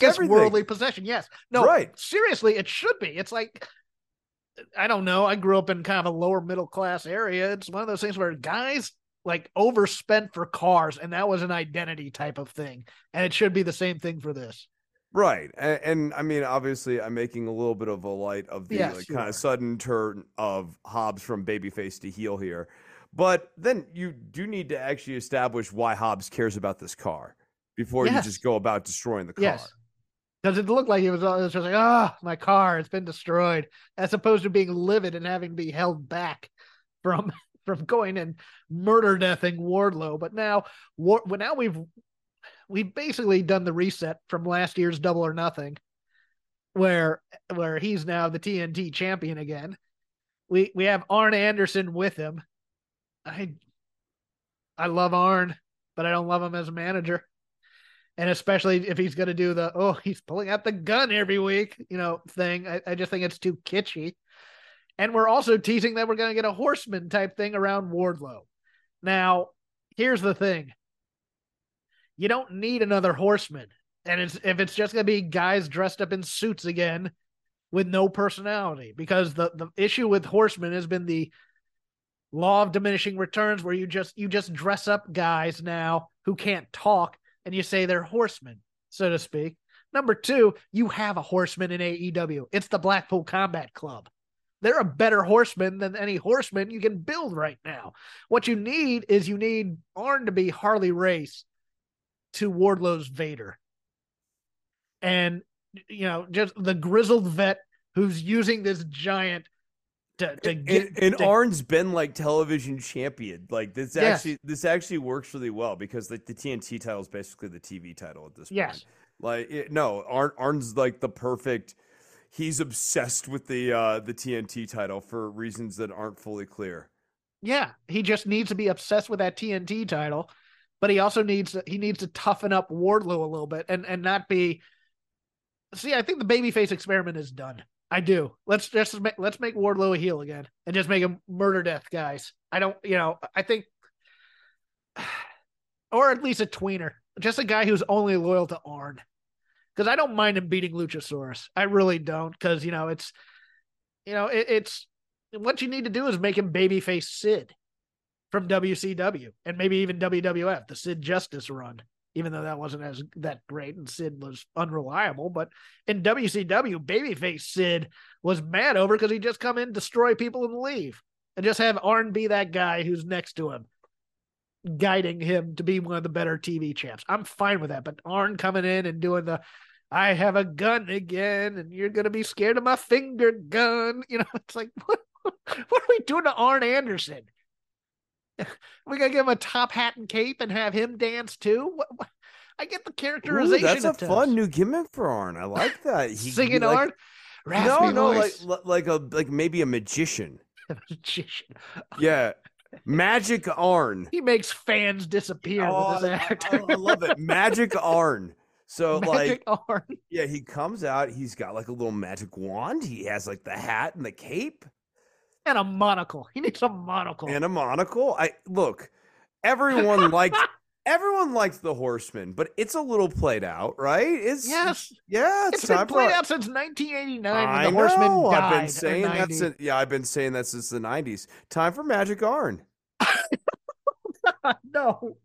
S5: This
S6: Everything.
S5: worldly possession. Yes. No,
S6: Right.
S5: seriously, it should be. It's like I don't know. I grew up in kind of a lower middle class area. It's one of those things where guys like overspent for cars, and that was an identity type of thing. And it should be the same thing for this.
S6: Right. And, and, I mean, obviously, I'm making a little bit of a light of the
S5: Yes,
S6: like, kind
S5: are.
S6: of sudden turn of Hobbs from babyface to heel here. But then you do need to actually establish why Hobbs cares about this car before
S5: Yes.
S6: you just go about destroying the car.
S5: Yes. Because it looked like he was, it was just like, ah, my car, it's been destroyed, as opposed to being livid and having to be held back from from going and murder deathing Wardlow. But now, War, well, now we've we've basically done the reset from last year's Double or Nothing, where where he's now the TNT champion again. We we have Arn Anderson with him. I I love Arn, but I don't love him as a manager and especially if he's going to do the oh he's pulling out the gun every week you know thing. I, I just think it's too kitschy. And we're also teasing that we're going to get a horseman type thing around wardlow. Now here's the thing. You don't need another horseman. And it's if it's just going to be guys dressed up in suits again with no personality because the the issue with horsemen has been the law of diminishing returns where you just you just dress up guys now who can't talk and you say they're horsemen, so to speak. Number two, you have a horseman in AEW. It's the Blackpool Combat Club. They're a better horseman than any horseman you can build right now. What you need is you need Arn to be Harley Race to Wardlow's Vader. And, you know, just the grizzled vet who's using this giant to, to get.
S6: And, and
S5: to-
S6: Arn's been like television champion. Like this
S5: Yes.
S6: actually this actually works really well because like the TNT title is basically the TV title at this
S5: Yes.
S6: point. Like it, no, Arn Arn's like the perfect he's obsessed with the uh the TNT title for reasons that aren't fully clear.
S5: Yeah, he just needs to be obsessed with that TNT title, but he also needs to, he needs to toughen up Wardlow a little bit and and not be. See, I think the babyface experiment is done. I do. Let's just make, let's make Wardlow a heel again and just make him murder death guys. I don't, you know, I think, or at least a tweener, just a guy who's only loyal to Arn, because I don't mind him beating Luchasaurus. I really don't, because you know it's, you know, it, it's what you need to do is make him babyface Sid from WCW and maybe even WWF, the Sid Justice run, even though that wasn't as that great and Sid was unreliable. But in WCW, babyface Sid was mad over because he just come in, destroy people, and leave, and just have Arn be that guy who's next to him, guiding him to be one of the better TV champs. I'm fine with that, but Arn coming in and doing the I have a gun again, and you're gonna be scared of my finger gun. You know, it's like what what are we doing to Arn Anderson? We gotta give him a top hat and cape and have him dance too. What, what- I get the
S6: Ooh,
S5: characterization.
S6: that's a fun new gimmick for Arn. I like that. He
S5: singing
S6: like,
S5: Arn.
S6: No, no, like
S5: voice.
S6: li- like a like maybe a magician.
S5: a Magician.
S6: Yeah. Magic Arn.
S5: He makes fans disappear
S6: Oh,
S5: with his
S6: oh,
S5: act.
S6: I, I love it. Magic Arn. So like
S5: Arn.
S6: Yeah, he comes out. He's got like a little magic wand. He has like the hat and the cape
S5: and a monocle. He needs a monocle.
S6: and a monocle. I look. Everyone likes everyone likes the Horseman, but it's a little played out, right? It's
S5: yes,
S6: yeah. It's,
S5: it's been played out since 1989 when
S6: I
S5: the Horseman died.
S6: I've been saying that
S5: 90.
S6: since yeah. I've been saying that since the '90s. Time for Magic Arn.
S5: no.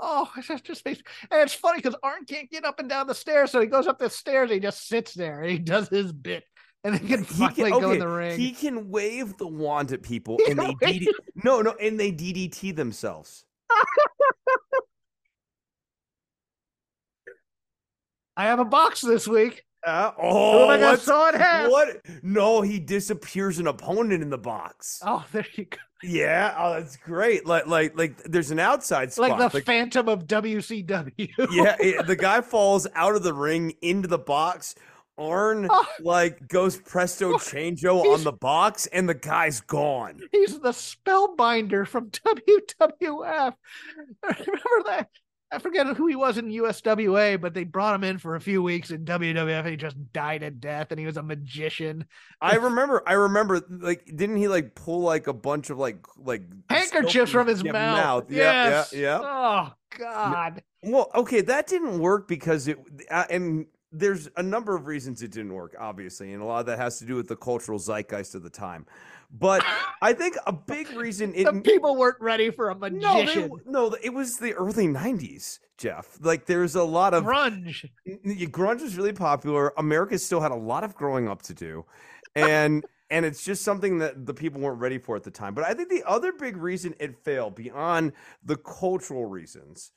S5: Oh, it's just, just and it's funny because Arn can't get up and down the stairs, so he goes up the stairs. He just sits there and he does his bit, and then can
S6: He can,
S5: go in
S6: okay,
S5: the ring.
S6: he can wave the wand at people, and they DD, no, no, and they DDT themselves.
S5: I have a box this week.
S6: Uh,
S5: Who
S6: oh,
S5: am I gonna saw it have?
S6: what? No, he disappears an opponent in the box.
S5: Oh, there you go.
S6: Yeah, oh, that's great. Like, like, like, there's an outside spot.
S5: Like the Phantom of WCW.
S6: yeah, it- the guy falls out of the ring into the box. Arn
S5: Oh.
S6: like goes presto changeo on the box, and the guy's gone.
S5: He's the spellbinder from WWF. Remember that? I forget who he was in USWA, but they brought him in for a few weeks in WWF and he just died a death and he was a magician.
S6: I remember. I remember. Like, didn't he like pull like a bunch of like like
S5: Handkerchiefs from his
S6: yeah,
S5: mouth.
S6: Yeah,
S5: Yes.
S6: yeah, yeah.
S5: Oh, God.
S6: Well, okay, that didn't work because it, uh, and there's a number of reasons it didn't work, obviously, and a lot of that has to do with the cultural zeitgeist of the time. But I think a big reason it
S5: the people weren't ready for a
S6: no, they,
S5: magician.
S6: no, it was the early '90s, Jeff. Like there's a lot of
S5: grunge.
S6: Grunge was really popular. America still had a lot of growing up to do, and and it's just something that the people weren't ready for at the time. But I think the other big reason it failed, beyond the cultural reasons,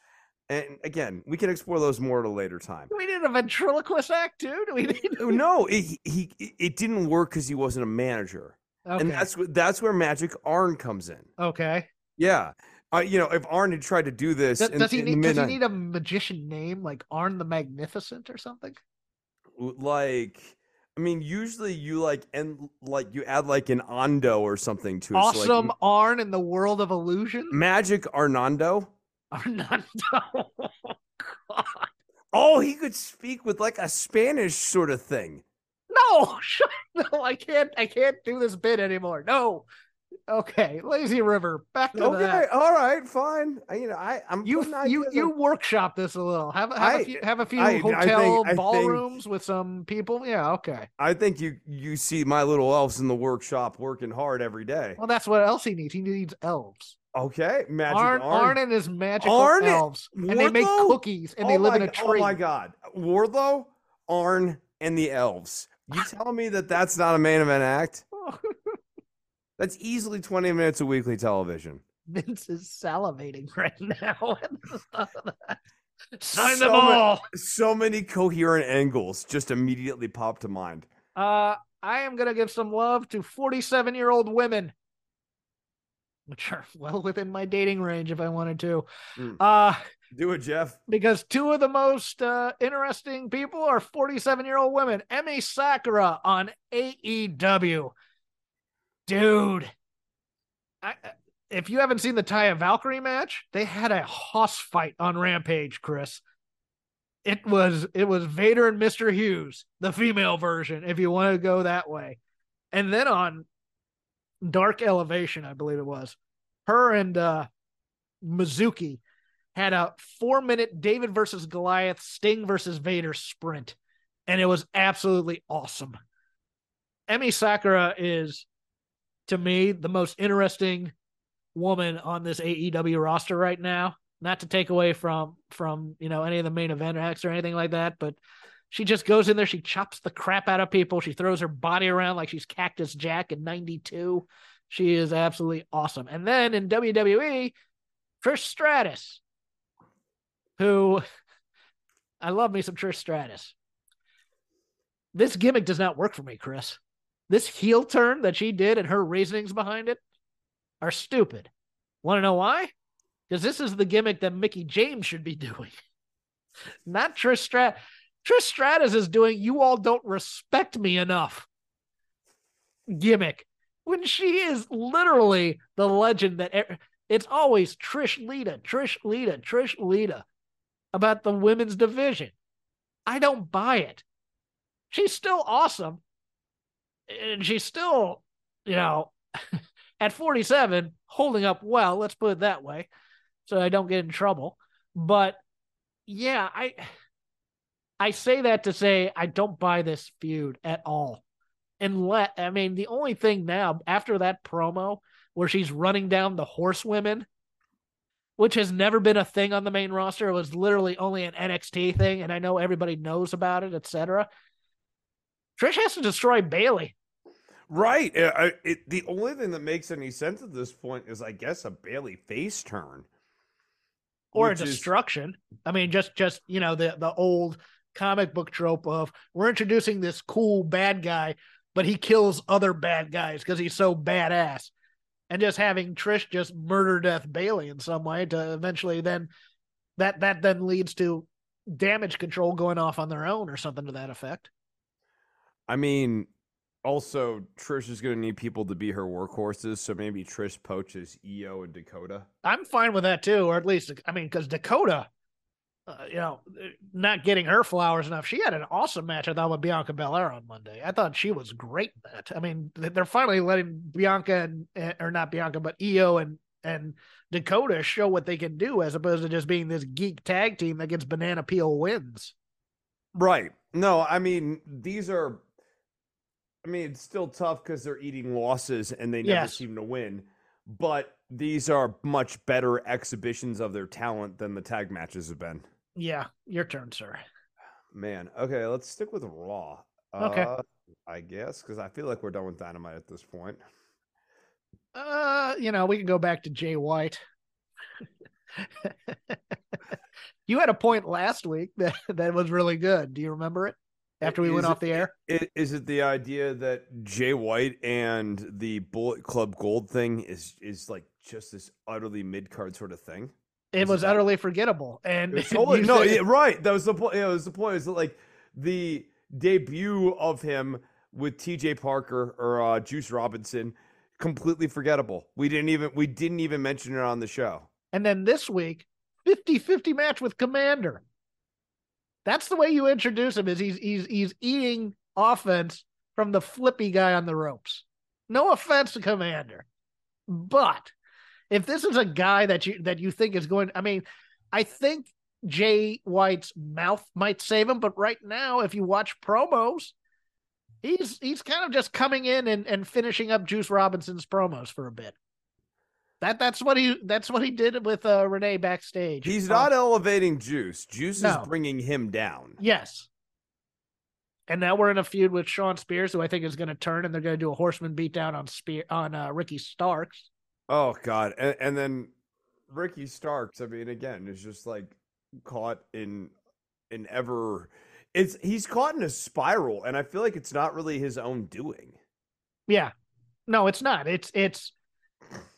S6: and again, we can explore those more at a later time.
S5: We need a ventriloquist act too? Do we need?
S6: No, it, he it didn't work because he wasn't a manager,
S5: Okay.
S6: and that's that's where Magic Arn comes in.
S5: okay.
S6: Yeah, uh, you know, if Arn had tried to do this,
S5: Does,
S6: in,
S5: does he need? Does he need a magician name like Arn the Magnificent or something?
S6: like I mean, usually you like and like you add like an Ondo or something to it. so, like,
S5: Awesome Arn in the world of illusion.
S6: Magic Arnando.
S5: Arnando.
S6: Oh, he could speak with like a Spanish sort of thing.
S5: No, no, I can't. I can't do this bit anymore. No. Okay, Lazy River. Back to
S6: Okay,
S5: that.
S6: all right, fine. I, you know, I I'm
S5: You you you
S6: on-
S5: workshop this a little. Have have
S6: I-
S5: a few have a few
S6: I-
S5: hotel
S6: think- I think-
S5: ballrooms with some people. Yeah, okay.
S6: I think you you see my little elves in the workshop working hard every day.
S5: Well, that's what else he needs. He needs elves.
S6: Okay, Magic
S5: Arn,
S6: Arn.
S5: Arn and his magical
S6: Arn-
S5: elves, and they make cookies, and
S6: Oh
S5: they live in a tree.
S6: Oh my god, Wardlow, Arn, and the elves. You telling me that that's not a main event act? That's easily 20 minutes of weekly television.
S5: Vince is salivating right now. Sign
S6: So
S5: them
S6: ma-
S5: all.
S6: So many coherent angles just immediately pop to mind.
S5: Uh, I am gonna give some love to 47 year old women, which are well within my dating range if I wanted to.
S6: Mm.
S5: Uh,
S6: Do it, Jeff.
S5: because two of the most uh, interesting people are 47 year old women. Emi Sakura on AEW. Dude, I, if you haven't seen the Taya Valkyrie match, they had a hoss fight on Rampage, Chris. It was it was Vader and Mr. Hughes, the female version, if you want to go that way. And then on Dark Elevation, I believe it was, her and uh Mizuki had a four minute David versus Goliath, Sting versus Vader sprint. And it was absolutely awesome. Emi Sakura is, to me, the most interesting woman on this AEW roster right now. Not to take away from from you know any of the main event acts or anything like that, but she just goes in there, she chops the crap out of people, she throws her body around like she's Cactus Jack in '92. She is absolutely awesome. And then in WWE, Trish Stratus, who I love me some Trish Stratus. This gimmick does not work for me, Chris. This heel turn that she did and her reasonings behind it are stupid. Want to know why? Because this is the gimmick that Mickie James should be doing, not Trish Strat. Trish Stratus is doing "You all don't respect me enough" gimmick when she is literally the legend that e- it's always Trish Lita, Trish Lita, Trish Lita about the women's division. I don't buy it. She's still awesome. And she's still, you know, at 47, holding up well, let's put it that way, so I don't get in trouble. But yeah, I I say that to say I don't buy this feud at all. Unless I mean the only thing now after that promo where she's running down the horsewomen, which has never been a thing on the main roster, it was literally only an NXT thing, and I know everybody knows about it, etc. Trish has to destroy Bayley.
S6: Right. uh, it, the only thing that makes any sense at this point is, I guess, a Bayley face turn.
S5: or a
S6: which is-
S5: destruction. I mean, just just you know the the old comic book trope of we're introducing this cool bad guy, but he kills other bad guys because he's so badass, and just having Trish just murder death Bayley in some way to eventually then that that then leads to damage control going off on their own or something to that effect.
S6: I mean, also, Trish is going to need people to be her workhorses, so maybe Trish poaches IYO and Dakota.
S5: I'm fine with that too, or at least I mean, because Dakota, uh, you know, not getting her flowers enough. She had an awesome match, I thought, with Bianca Belair on Monday. I thought she was great in that. I mean, they're finally letting Bianca and or not Bianca, but IYO and and Dakota show what they can do, as opposed to just being this geek tag team that gets banana peel wins.
S6: Right. No, I mean, these are I mean, it's still tough because they're eating losses and they never
S5: Yes.
S6: seem to win. But these are much better exhibitions of their talent than the tag matches have been.
S5: Yeah, your turn, sir.
S6: Man, okay, let's stick with Raw.
S5: Okay.
S6: Uh, I guess because I feel like we're done with Dynamite at this point.
S5: Uh, you know, we can go back to Jay White. you had a point last week that, that was really good. Do you remember it? After we went
S6: Is
S5: off the air?
S6: i- Is it the idea that Jay White and the Bullet Club Gold thing is is like just this utterly mid card sort of thing?
S5: It was utterly forgettable. And
S6: It totally, no, yeah, right. That was the point. It was the point. Is that like the debut of him with T.J. Parker or uh, Juice Robinson, completely forgettable. We didn't even we didn't even mention it on the show.
S5: And then this week, 50-50 match with Komander. That's the way you introduce him is he's he's he's eating offense from the flippy guy on the ropes. No offense to Komander. But if this is a guy that you that you think is going I mean, I think Jay White's mouth might save him, but right now if you watch promos, he's he's kind of just coming in and, and finishing up Juice Robinson's promos for a bit. That that's what he that's what he did with uh, Renee backstage.
S6: He's
S5: Uh,
S6: not elevating Juice. Juice
S5: No.
S6: is bringing him down.
S5: Yes. And now we're in a feud with Shawn Spears, who I think is going to turn, and they're going to do a horseman beatdown on Spear on uh, Ricky Starks.
S6: Oh God! And, and then Ricky Starks. I mean, again, is just like caught in an ever. It's he's caught in a spiral, and I feel like it's not really his own doing.
S5: Yeah, no, it's not. It's it's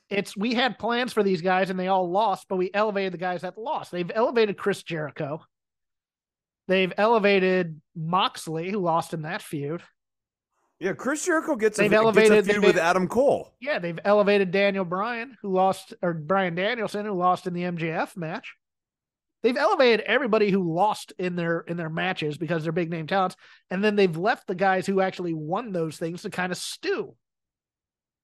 S5: it's we had plans for these guys, and they all lost, but we elevated the guys that lost. They've elevated Chris Jericho. They've elevated Moxley, who lost in that feud.
S6: Yeah, Chris Jericho gets
S5: They've
S6: a
S5: elevated-
S6: feud
S5: they've-
S6: with Adam Cole.
S5: Yeah, they've elevated Daniel Bryan, who lost, or Bryan Danielson, who lost in the MJF match. They've elevated everybody who lost in their in their matches because they're big name talents, and then they've left the guys who actually won those things to kind of stew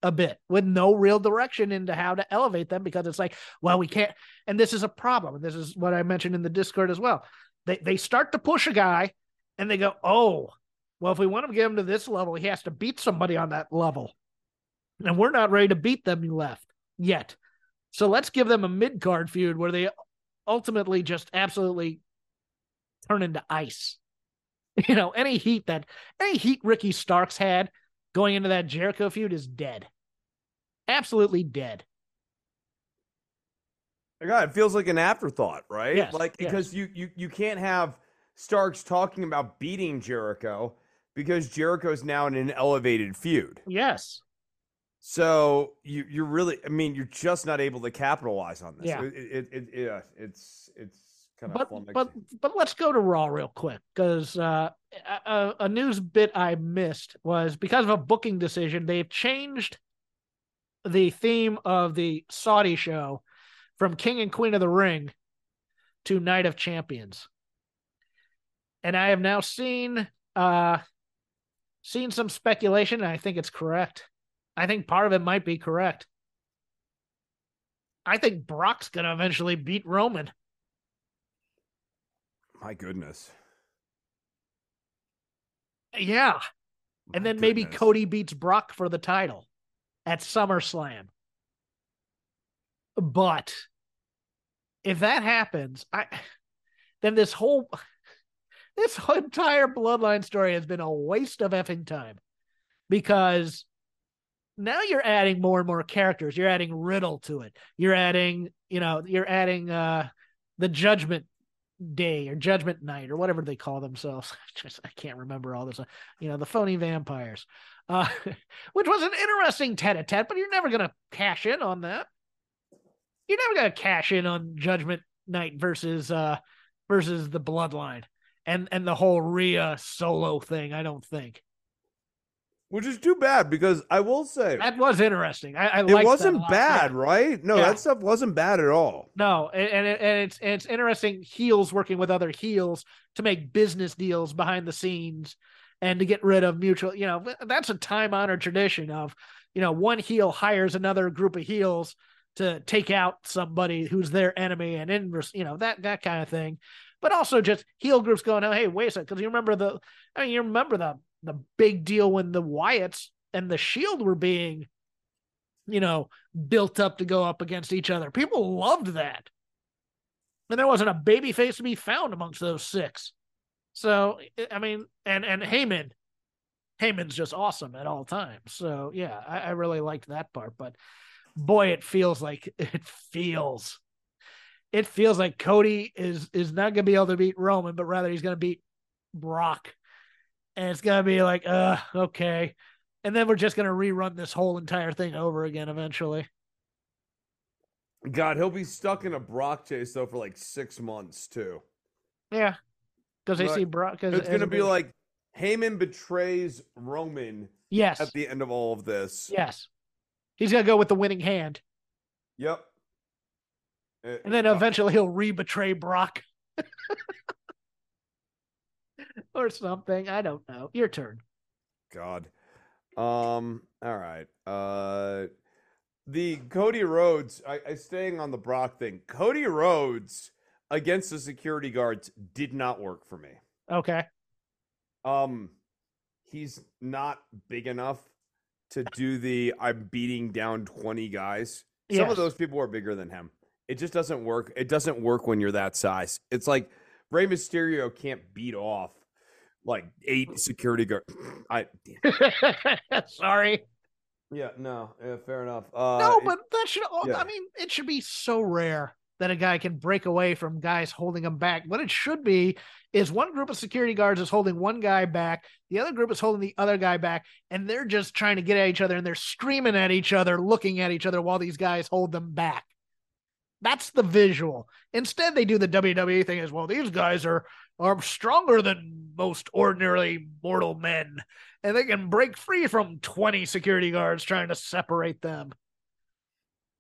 S5: a bit with no real direction into how to elevate them because it's like, well, we can't. And this is a problem. And this is what I mentioned in the Discord as well. They they start to push a guy, and they go, oh, well, if we want to get him to this level, he has to beat somebody on that level and we're not ready to beat them left yet. So let's give them a mid card feud where they ultimately just absolutely turn into ice. You know, any heat that any heat Ricky Starks had going into that Jericho feud is dead. Absolutely dead.
S6: God, it feels like an afterthought, right?
S5: Yes,
S6: like
S5: yes.
S6: because you you you can't have Starks talking about beating Jericho because Jericho's now in an elevated feud.
S5: Yes.
S6: So you you're really, I mean, you're just not able to capitalize on this.
S5: Yeah.
S6: It, it, it, yeah, it's it's kind of
S5: But but but let's go to Raw real quick because uh, a, a news bit I missed was because of a booking decision they've changed the theme of the Saudi show from King and Queen of the Ring to Night of Champions, and I have now seen uh seen some speculation, and I think it's correct. I think part of it might be correct. I think Brock's gonna eventually beat Roman.
S6: My goodness.
S5: Yeah. And
S6: My
S5: then maybe. Cody beats Brock for the title at SummerSlam. But if that happens, I then this whole this entire bloodline story has been a waste of effing time because now you're adding more and more characters. You're adding Riddle to it. You're adding, you know, you're adding uh the Judgment Day or Judgment Night or whatever they call themselves. Just I can't remember all this. You know, the phony vampires, uh, which was an interesting tete-a-tete, but you're never gonna cash in on that. You're never gonna cash in on Judgment Night versus uh versus the Bloodline and and the whole Rhea solo thing. I don't think
S6: Which is too bad because I will say
S5: that was interesting. I, I
S6: it wasn't bad,
S5: Yeah.
S6: right? No,
S5: Yeah.
S6: that stuff wasn't bad at all.
S5: No, and and, it, and it's and it's interesting heels working with other heels to make business deals behind the scenes and to get rid of mutual. You know, that's a time honored tradition of you know one heel hires another group of heels to take out somebody who's their enemy and in you know that that kind of thing. But also just heel groups going, oh hey, wait a second, because you remember the, I mean, you remember the the big deal when the Wyatts and the Shield were being, you know, built up to go up against each other. People loved that. And there wasn't a baby face to be found amongst those six. So I mean, and and Heyman, Heyman's just awesome at all times. So yeah, I, I really liked that part. But boy, it feels like it feels it feels like Cody is is not gonna be able to beat Roman, but rather he's gonna beat Brock. And it's gonna be like, uh, okay. And then we're just gonna rerun this whole entire thing over again eventually.
S6: God, he'll be stuck in a Brock chase though for like six months too.
S5: Yeah, because they see Brock.
S6: It's gonna be
S5: big-
S6: like Heyman betrays Roman
S5: yes,
S6: at the end of all of this.
S5: yes. He's gonna go with the winning hand,
S6: Yep. Uh,
S5: and then eventually he'll re-betray Brock. or something. I don't know. Your turn.
S6: God. Um. All right. Uh, the Cody Rhodes. I, I staying on the Brock thing. Cody Rhodes against the security guards did not work for me.
S5: Okay.
S6: Um, he's not big enough to do the I'm beating down 20 guys. Some
S5: Yes.
S6: of those people are bigger than him. It just doesn't work. It doesn't work when you're that size. It's like Rey Mysterio can't beat off like eight security guards. I
S5: Sorry.
S6: yeah, no, yeah, fair enough. Uh,
S5: no, but that should. all
S6: yeah.
S5: I mean, it should be so rare that a guy can break away from guys holding him back. What it should be is one group of security guards is holding one guy back, the other group is holding the other guy back, and they're just trying to get at each other and they're screaming at each other, looking at each other while these guys hold them back. That's the visual. Instead, they do the WWE thing as well. These guys are are stronger than most ordinarily mortal men, and they can break free from 20 security guards trying to separate them.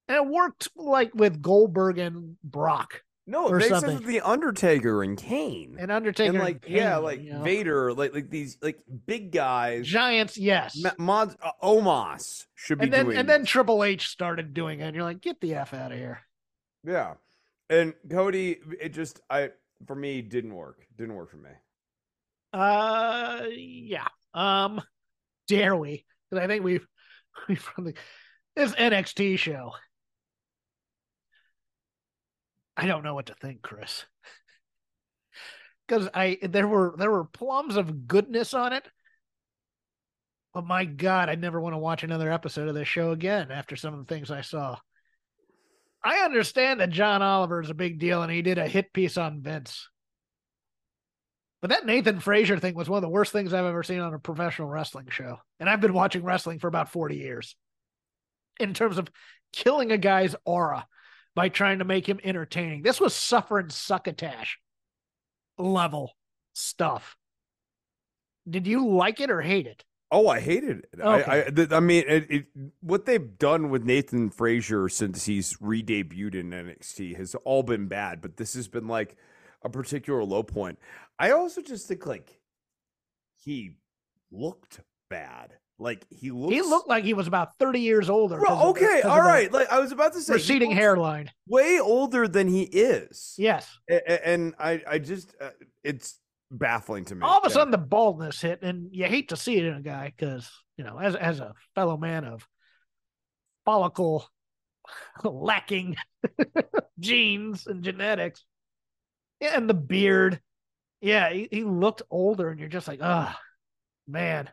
S5: And it worked like with Goldberg and Brock
S6: no, they said
S5: something.
S6: that the Undertaker and Kane
S5: and Undertaker.
S6: and like
S5: and
S6: yeah, like
S5: you know?
S6: Vader, like like these like big guys.
S5: Giants, yes.
S6: Ma- Mod uh, Omos should be
S5: and then
S6: doing
S5: and then. Triple H started doing it. And you're like, get the F out of here.
S6: Yeah. And Cody, it just I for me didn't work. Didn't work for me.
S5: Uh yeah. Um dare we? Because I think we've we've probably this NXT show. I don't know what to think, Chris. Because I there were there were plums of goodness on it. But my God, I never want to watch another episode of this show again after some of the things I saw. I understand that John Oliver is a big deal and he did a hit piece on Vince. But that Nathan Frazer thing was one of the worst things I've ever seen on a professional wrestling show. And I've been watching wrestling for about 40 years. In terms of killing a guy's aura by trying to make him entertaining. This was suffering succotash level stuff. Did you like it or hate it?
S6: Oh, I hated it. I,
S5: Okay.
S6: I, th- I mean, it, it, what they've done with Nathan Frazer since he's re-debuted in NXT has all been bad, but this has been like a particular low point. I also just think like he looked bad. Like he looks.
S5: He looked like he was about 30 years older. 'cause
S6: Bro,
S5: of the-
S6: okay, all
S5: the.
S6: Like I was about to say,
S5: Receding hairline.
S6: way older than he is.
S5: Yes.
S6: A- a- and I, I just, uh, it's baffling to me.
S5: all of a
S6: Yeah.
S5: sudden the baldness hit and you hate to see it in a guy because you know as as a fellow man of follicle lacking genes and genetics yeah and the beard yeah he, he looked older and you're just like ah man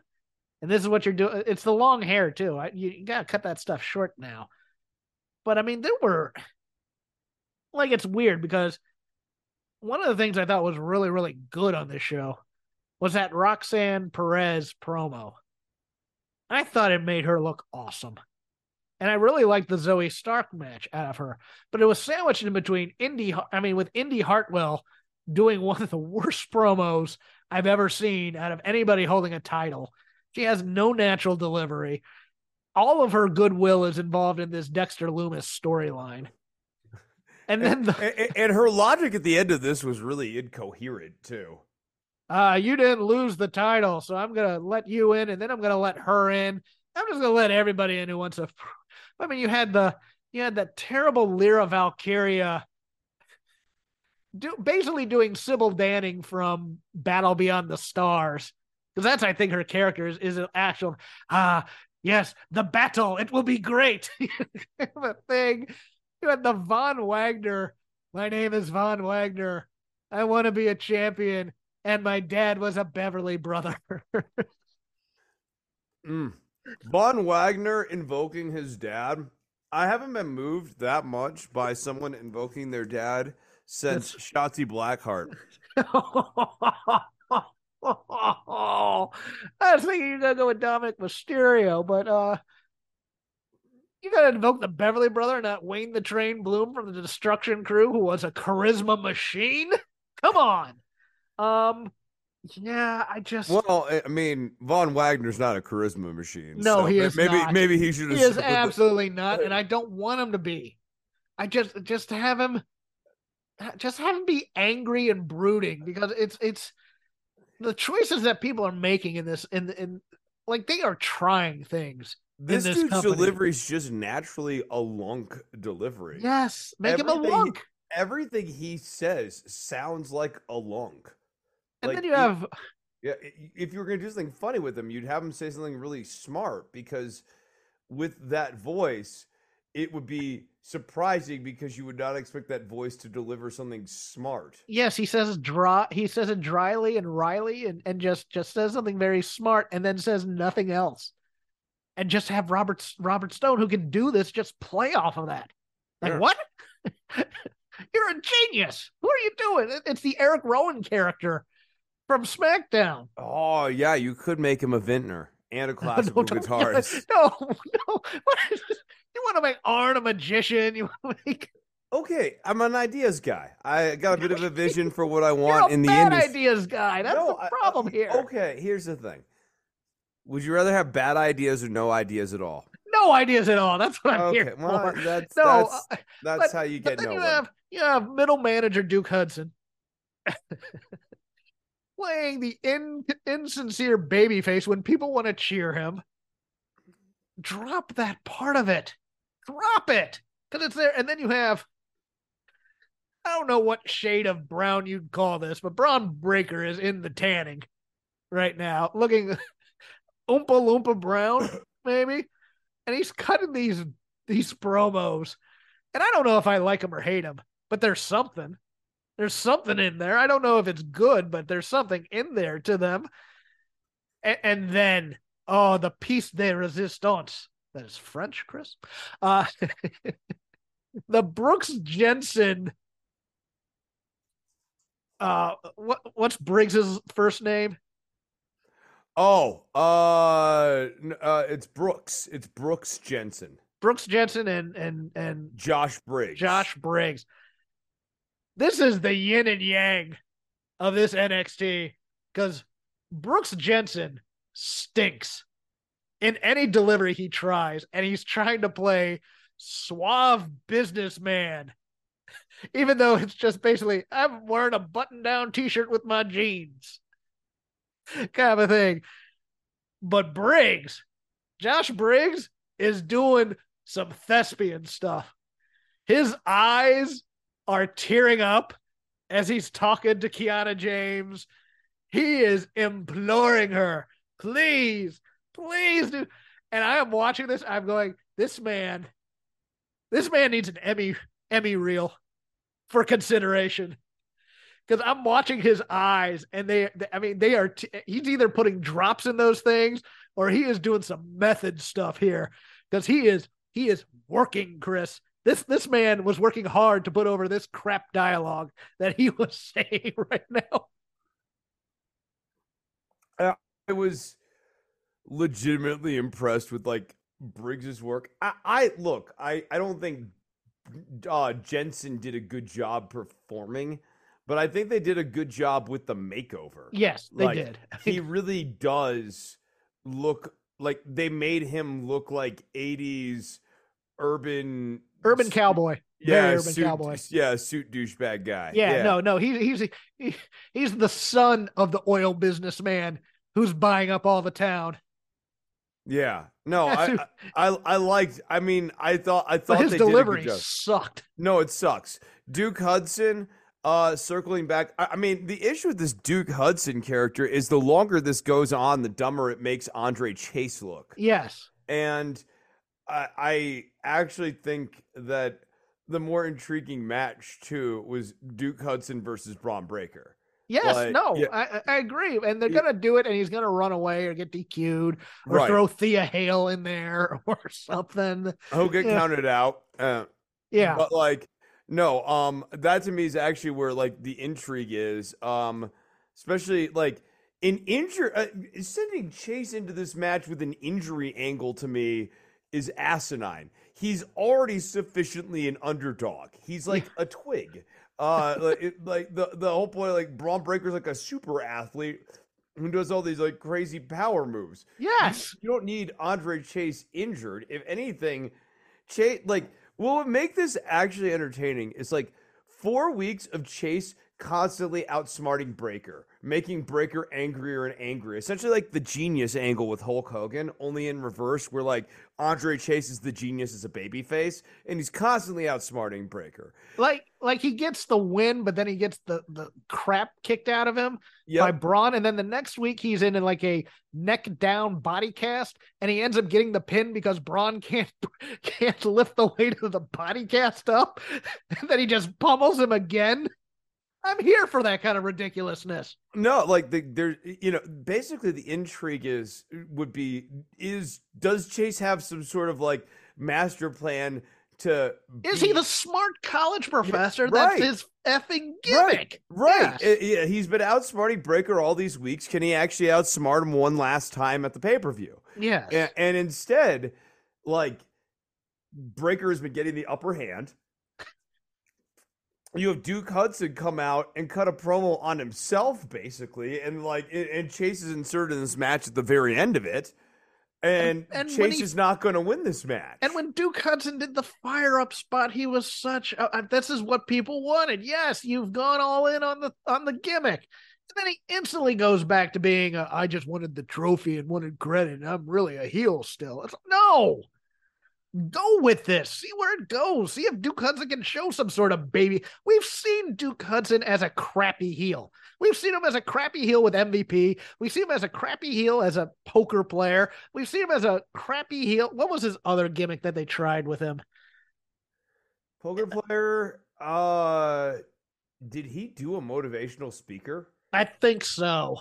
S5: and this is what you're doing it's the long hair too I, you, you gotta cut that stuff short now but i mean there were like it's weird because one of the things I thought was really, really good on this show was that Roxanne Perez promo. I thought it made her look awesome. And I really liked the Zoey Stark match out of her. But it was sandwiched in between Indy, I mean, with Indy Hartwell doing one of the worst promos I've ever seen out of anybody holding a title. She has no natural delivery. All of her goodwill is involved in this Dexter Lumis storyline. And then the,
S6: and, and- and her logic at the end of this was really incoherent too.
S5: uh, you didn't lose the title, so I'm gonna let you in, and then I'm gonna let her in. I'm just gonna let everybody in who wants to. I mean, you had the you had that terrible Lyra Valkyria, do basically doing Sybil Danning from Battle Beyond the Stars, because that's I think her character is is an actual ah yes the battle it will be great the thing you had the Von Wagner my name is Von Wagner I want to be a champion and my dad was a Beverly brother
S6: Mm. Von Wagner invoking his dad. I haven't been moved that much by someone invoking their dad since Shotzi Blackheart.
S5: I was thinking you're gonna go with Dominik Mysterio, but uh you gotta invoke the Beverly brother, not Wayne the Train Bloom from the Destruction Crew, who was a charisma machine. Come on. Um yeah, I just
S6: Well, I mean, Von Wagner's not a charisma machine.
S5: No,
S6: so
S5: he is
S6: maybe
S5: not.
S6: maybe he should.
S5: he is
S6: with the-
S5: absolutely not, and I don't want him to be. I just just to have him just have him be angry and brooding because it's it's the choices that people are making in this in in like they are trying things
S6: This,
S5: this
S6: dude's
S5: company.
S6: delivery is just naturally a lunk delivery.
S5: Yes, make him a
S6: Everything
S5: lunk.
S6: Everything he says sounds like a lunk.
S5: And
S6: Like,
S5: then you have
S6: Yeah, if you were going to do something funny with him, you'd have him say something really smart because with that voice, it would be surprising because you would not expect that voice to deliver something smart.
S5: yes, he says dry he says it dryly and wryly and, and just just says something very smart and then says nothing else. And just have Robert Robert Stone who can do this just play off of that. Like what? You're a genius. What are you doing? It's the Eric Rowan character from SmackDown.
S6: Oh, yeah, you could make him a vintner and a classical
S5: don't-
S6: guitarist.
S5: No, no. What is this? You want to make Arn a magician? You want to make
S6: Okay, I'm an ideas guy. I got a bit of a vision for what I want in the
S5: bad
S6: industry.
S5: ideas guy. That's
S6: No,
S5: the
S6: I- I-
S5: problem here.
S6: Okay, here's the thing. Would you rather have bad ideas or no ideas at all?
S5: No ideas at all. That's what I'm
S6: Okay,
S5: here
S6: well,
S5: for.
S6: that's
S5: no,
S6: that's,
S5: uh,
S6: that's
S5: but-
S6: how you get nowhere.
S5: you have you have middle manager Duke Hudson playing the in, insincere babyface when people want to cheer him. Drop that part of it. Drop it because it's there. And then you have I don't know what shade of brown you'd call this, but Bron Breakker is in the tanning right now, looking oompa loompa brown, maybe. And he's cutting these these promos. And I don't know if I like him or hate him, but there's something. There's something in there. I don't know if it's good, but there's something in there to them. And, and then, oh, the piece de resistance. That is French, Chris. Uh, the Brooks Jensen. Uh, what what's Briggs's first name?
S6: Oh, uh, uh, it's Brooks. It's Brooks Jensen.
S5: Brooks Jensen and and and
S6: Josh Briggs.
S5: Josh Briggs. This is the yin and yang of this NXT because Brooks Jensen stinks in any delivery he tries, and he's trying to play suave businessman, even though it's just basically I'm wearing a button down t shirt with my jeans kind of a thing. But Briggs, Josh Briggs, is doing some thespian stuff. His eyes are tearing up as he's talking to Kiana James. He is imploring her, please, please do. And I am watching this. I'm going, this man, this man needs an Emmy, Emmy reel for consideration. Because I'm watching his eyes, and they, they- I mean, they are, t- he's either putting drops in those things or he is doing some method stuff here. Because he is, he is working, Chris. This this man was working hard to put over this crap dialogue that he was saying right now.
S6: I was legitimately impressed with like Briggs's work. I, I look, I, I don't think uh, Jensen did a good job performing, but I think they did a good job with the makeover.
S5: Yes, they
S6: Like,
S5: did.
S6: he really does look like they made him look like 80s urban
S5: Urban cowboy.
S6: yeah,
S5: Very urban
S6: suit,
S5: cowboy.
S6: Yeah, suit douchebag guy.
S5: Yeah, no, no. He's he's he, he's the son of the oil businessman who's buying up all the town.
S6: Yeah. No, I, I I liked I mean, I thought I
S5: But
S6: thought
S5: his
S6: they did a good
S5: delivery
S6: job.
S5: sucked.
S6: No, it sucks. Duke Hudson, uh, circling back, I, I mean, the issue with this Duke Hudson character is the longer this goes on, the dumber it makes Andre Chase look.
S5: Yes.
S6: And I, I actually think that the more intriguing match too was Duke Hudson versus Bron Breakker.
S5: Yes,
S6: Like,
S5: no,
S6: yeah.
S5: I, I I agree, and they're
S6: Yeah.
S5: gonna do it, and he's gonna run away or get DQ'd or
S6: Right.
S5: throw Thea Hale in there or something.
S6: He'll get
S5: Yeah.
S6: counted out. Uh,
S5: Yeah,
S6: But like, no, um, that to me is actually where like the intrigue is. Um, especially like an injury, uh, sending Chase into this match with an injury angle to me is asinine. He's already sufficiently an underdog. He's like a twig. Uh, like, it, like the the whole point, like Bron Breakker's like a super athlete who does all these like crazy power moves.
S5: yes,
S6: You don't need Andre Chase injured. If anything, Chase like what make this actually entertaining is like four weeks of Chase constantly outsmarting Breakker, making Breakker angrier and angrier. Essentially like the genius angle with Hulk Hogan, only in reverse, where like Andre chases the genius as a babyface, and he's constantly outsmarting Breakker.
S5: like like he gets the win, but then he gets the the crap kicked out of him by
S6: Yep.
S5: Bron, and then the next week he's in, in like a neck down body cast, and he ends up getting the pin because Bron can't can't lift the weight of the body cast up, and then he just pummels him again. I'm here for that kind of ridiculousness.
S6: No, like the there, you know, basically the intrigue is would be is does Chase have some sort of like master plan to
S5: Is he the smart college professor?
S6: right.
S5: That's his effing gimmick.
S6: right?
S5: Yes.
S6: Uh, yeah, he's been outsmarting Breakker all these weeks. Can he actually outsmart him one last time at the pay per view?
S5: Yes.
S6: And, and instead, like Breakker has been getting the upper hand. You have Duke Hudson come out and cut a promo on himself, basically, and like, and- Chase is inserted in this match at the very end of it, and,
S5: And- and
S6: Chase
S5: he-
S6: is not going to win this match.
S5: And when Duke Hudson did the fire up spot, he was such. Uh, this is what people wanted. Yes, you've gone all in on the on the gimmick. And then he instantly goes back to being. A, I just wanted the trophy and wanted credit. And I'm really a heel still. It's no. Go with this. See where it goes. See if Duke Hudson can show some sort of baby. We've seen Duke Hudson as a crappy heel. We've seen him as a crappy heel with MVP. We've seen him as a crappy heel as a poker player. We've seen him as a crappy heel. What was his other gimmick that they tried with him?
S6: Poker player, uh, did he do a motivational speaker?
S5: I think so.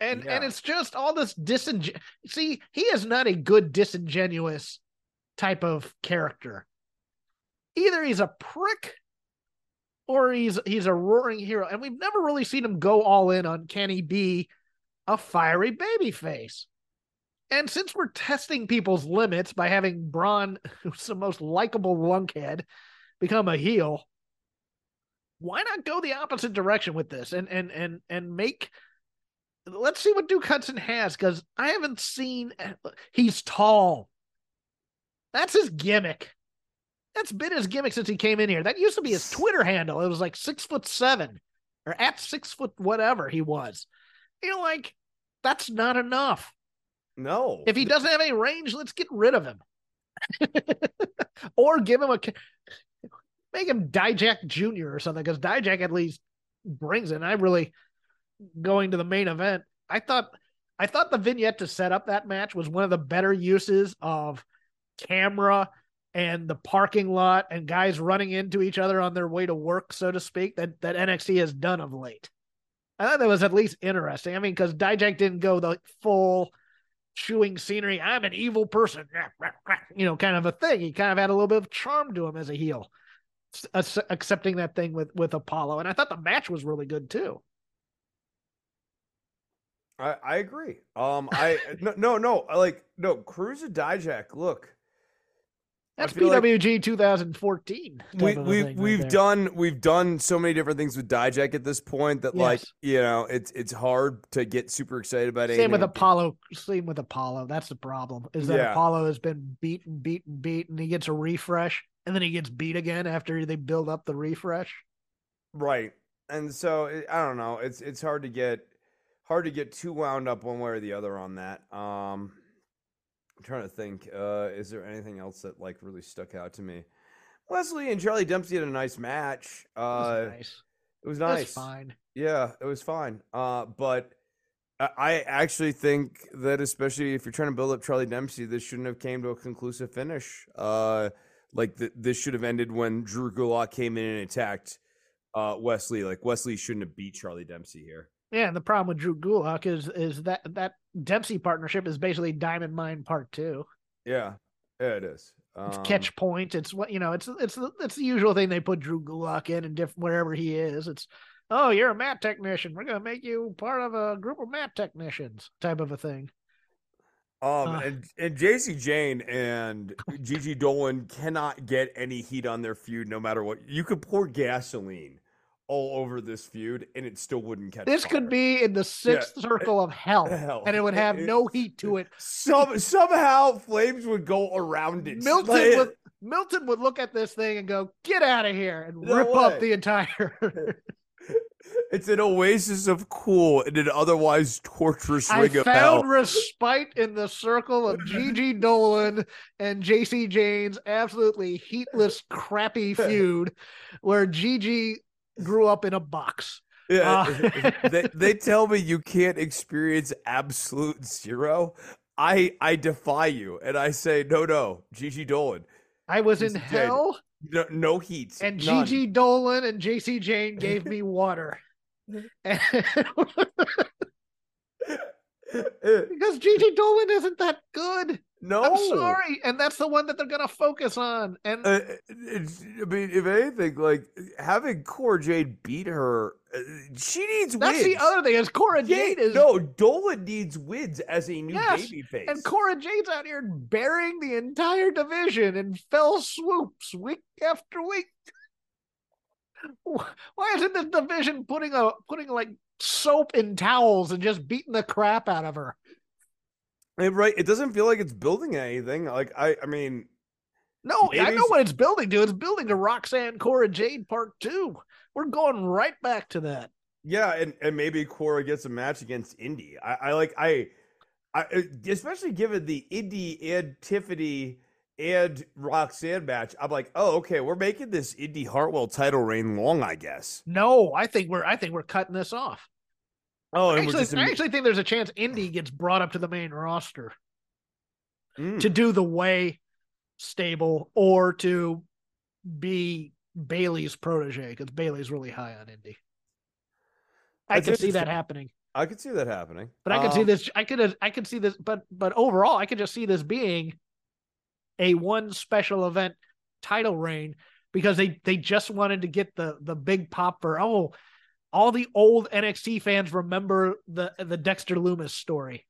S5: And and it's just all this disingen. See, he is not a good disingenuous type of character. Either he's a prick or he's he's a roaring hero. And we've never really seen him go all in on can he be a fiery baby face. And since we're testing people's limits by having Bron, who's the most likable lunkhead, become a heel, why not go the opposite direction with this and and and and make let's see what Duke Hudson has because I haven't seen he's tall. That's his gimmick. That's been his gimmick since he came in here. That used to be his Twitter handle. It was like six foot seven or at six foot whatever he was. You're like, that's not enough.
S6: No.
S5: If he doesn't have any range, let's get rid of him. or give him a make him Dijak Jr. or something, because Dijak at least brings it. And I really going to the main event. I thought I thought the vignette to set up that match was one of the better uses of camera and the parking lot and guys running into each other on their way to work, so to speak, that, that NXT has done of late. I thought that was at least interesting. I mean, because Dijak didn't go the full chewing scenery. I'm an evil person, you know, kind of a thing. He kind of had a little bit of charm to him as a heel, accepting that thing with with Apollo. And I thought the match was really good too.
S6: I, I agree. Um, I no no no like no Cruz and Dijak. Look,
S5: That's
S6: feel like
S5: PWG 2014. type
S6: we we
S5: right
S6: we've
S5: there.
S6: done we've done so many different things with Dijak at this point that like you know it's it's hard to get super excited about it.
S5: Same with. Apollo. Same with Apollo. That's the problem. Is that
S6: Yeah.
S5: Apollo has been beaten, beaten, beaten. He gets a refresh, and then he gets beat again after they build up the refresh.
S6: Right. And so I don't know. It's it's hard to get hard to get too wound up one way or the other on that. Um I'm trying to think. Uh is there anything else that like really stuck out to me? Wes Lee and Charlie Dempsey had a nice match.
S5: It was
S6: Uh,
S5: nice.
S6: it was
S5: It was
S6: nice.
S5: fine.
S6: Yeah, it was fine. Uh, but I- I actually think that especially if you're trying to build up Charlie Dempsey, this shouldn't have came to a conclusive finish. Uh, like th- this should have ended when Drew Gulak came in and attacked uh, Wes Lee. Like Wes Lee shouldn't have beat Charlie Dempsey here.
S5: Yeah, and the problem with Drew Gulak is is that that Dempsey partnership is basically Diamond Mine Part Two.
S6: Yeah, yeah, it is.
S5: It's
S6: Um,
S5: catch point. It's what you know. It's it's the- it's the usual thing they put Drew Gulak in and diff- wherever he is. It's oh, you're a mat technician. We're gonna make you part of a group of mat technicians, type of a thing.
S6: Um,
S5: Uh.
S6: and, and Jacy Jayne and Gigi Dolan cannot get any heat on their feud no matter what. You could pour gasoline all over this feud and it still wouldn't catch
S5: This
S6: fire.
S5: could be in the sixth circle of hell,
S6: Hell.
S5: and it would have
S6: It-
S5: no heat to it.
S6: Some somehow flames would go around it.
S5: Milton
S6: Like-
S5: would Milton would look at this thing and go, "Get out of here!" and
S6: No
S5: rip up the entire.
S6: It's an oasis of cool in an otherwise torturous
S5: I
S6: ring of hell.
S5: found respite in the circle of Gigi Dolan and Jacy Jayne's absolutely heatless, crappy feud, where Gigi grew up in a box.
S6: Yeah,
S5: Uh,
S6: they, they tell me you can't experience absolute zero. I I defy you, and I say no, no, Gigi Dolan,
S5: I was in
S6: dead.
S5: hell,
S6: no, no heat,
S5: and
S6: none.
S5: Gigi Dolan and Jacy Jayne gave me water. And- because Gigi Dolan isn't that good.
S6: No,
S5: I'm sorry, and that's the one that they're gonna focus on. And
S6: Uh, I mean, if anything, like having Cora Jade beat her, uh, she needs
S5: that's
S6: wins.
S5: the other thing is Cora
S6: Yeah,
S5: Jade is
S6: no, Dolan needs wins as a new
S5: Yes,
S6: baby face.
S5: And Cora Jade's out here burying the entire division in fell swoops week after week. Why isn't this division putting a putting like soap in towels and just beating the crap out of her?
S6: Right, it doesn't feel like it's building anything. Like I, I mean,
S5: No, I know what it's building to. It's building to Roxanne Cora Jade Part Two. We're going right back to that.
S6: Yeah, and, and maybe Cora gets a match against Indy. I, I like I, I uh, especially given the Indy and Tiffany and Roxanne match. I'm like, oh, okay, we're making this Indy Hartwell title reign long, I guess.
S5: No, I think we're I think we're cutting this off.
S6: Oh, we're
S5: Actually, I actually think there's a chance Indy gets brought up to the main roster.
S6: Mm.
S5: to do the way stable or to be Bayley's protege because Bayley's really high on Indy. I can see that happening,
S6: I could see that happening,
S5: but I see
S6: Um,
S5: this. I could. I could see this, but but overall, I could just see this being a one special event title reign because they they just wanted to get the the big pop for oh all the old NXT fans remember the the Dexter Lumis story.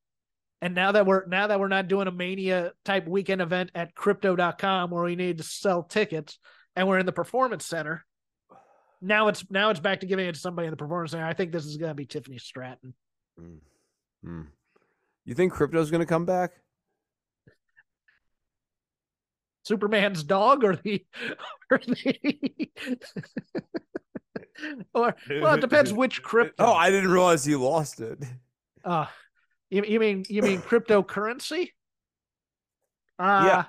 S5: And now that we're now that we're not doing a mania type weekend event at crypto.com where we need to sell tickets and we're in the performance center, now it's now it's back to giving it to somebody in the performance center. I think this is gonna be Tiffany Stratton.
S6: Mm. Mm. You think crypto's going to come back?
S5: Superman's dog or the or the or well it depends which crypto.
S6: Oh, I didn't realize you lost it.
S5: Uh, you, you mean you mean cryptocurrency? Uh,
S6: Yeah.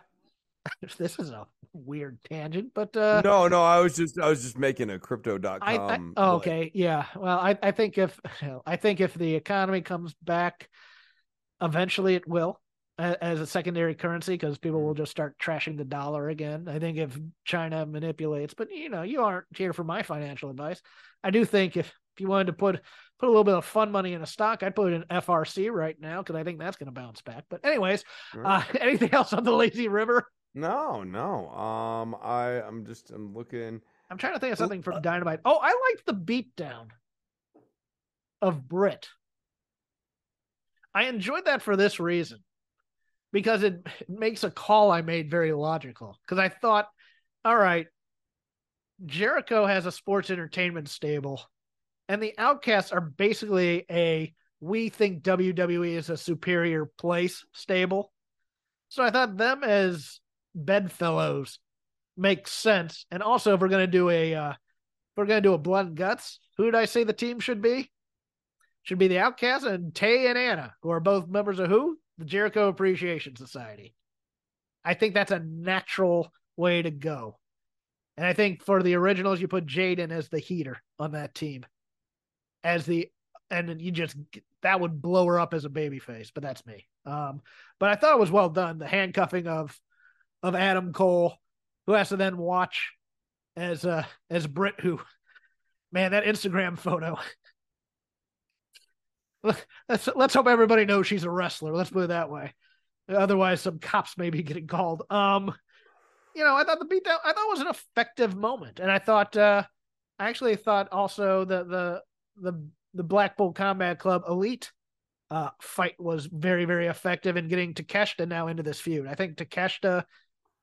S5: This is a weird tangent, but uh,
S6: no, no, I was just I was just making a crypto.com.
S5: I, I oh, okay, yeah. Well, I I think if I think if the economy comes back, eventually it will as a secondary currency because people
S6: Mm-hmm.
S5: will just start trashing the dollar again. I think if China manipulates, but you know, you aren't here for my financial advice. I do think if if you wanted to put put a little bit of fun money in a stock, I'd put it in FRC right now because I think that's going to bounce back. But anyways,
S6: Sure.
S5: uh, anything else on the lazy river?
S6: No, no. Um, I I'm just I'm looking.
S5: I'm trying to think of something from Dynamite. Oh, I liked the beatdown of Britt. I enjoyed that for this reason because it, makes a call I made very logical. Because I thought, all right, Jericho has a sports entertainment stable, and the Outcasts are basically a we think WWE is a superior place stable. So I thought them as bedfellows makes sense. And also, if we're gonna do a uh, we're gonna do a blood and guts, who did I say the team should be? Should be the Outcasts and Tay and Anna, who are both members of who? The Jericho Appreciation Society. I think that's a natural way to go. And I think for the originals, you put Jaden as the heater on that team, as the and then you just that would blow her up as a baby face. But that's me. Um, but I thought it was well done. The handcuffing of of Adam Cole, who has to then watch as uh as Britt, who man, that Instagram photo. Let's let's hope everybody knows she's a wrestler. Let's put it that way. Otherwise, some cops may be getting called. Um, you know, I thought the beatdown I thought was an effective moment, and I thought uh, I actually thought also the the the the Blackpool Combat Club Elite uh, fight was very very effective in getting Takeshita now into this feud. I think Takeshita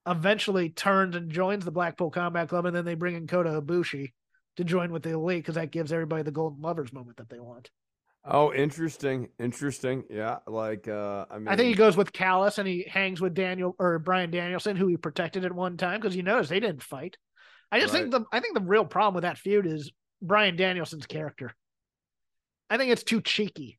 S5: eventually turns and joins the Blackpool Combat Club, and then they bring in Kota Ibushi to join with the Elite because that gives everybody the Golden Lovers moment that they want.
S6: Oh, interesting, interesting. Yeah, like uh, I mean,
S5: I think he goes with Callis and he hangs with Daniel or Bryan Danielson, who he protected at one time because you notice they didn't fight. I just
S6: Right.
S5: think the I think the real problem with that feud is Bryan Danielson's character. I think it's too cheeky.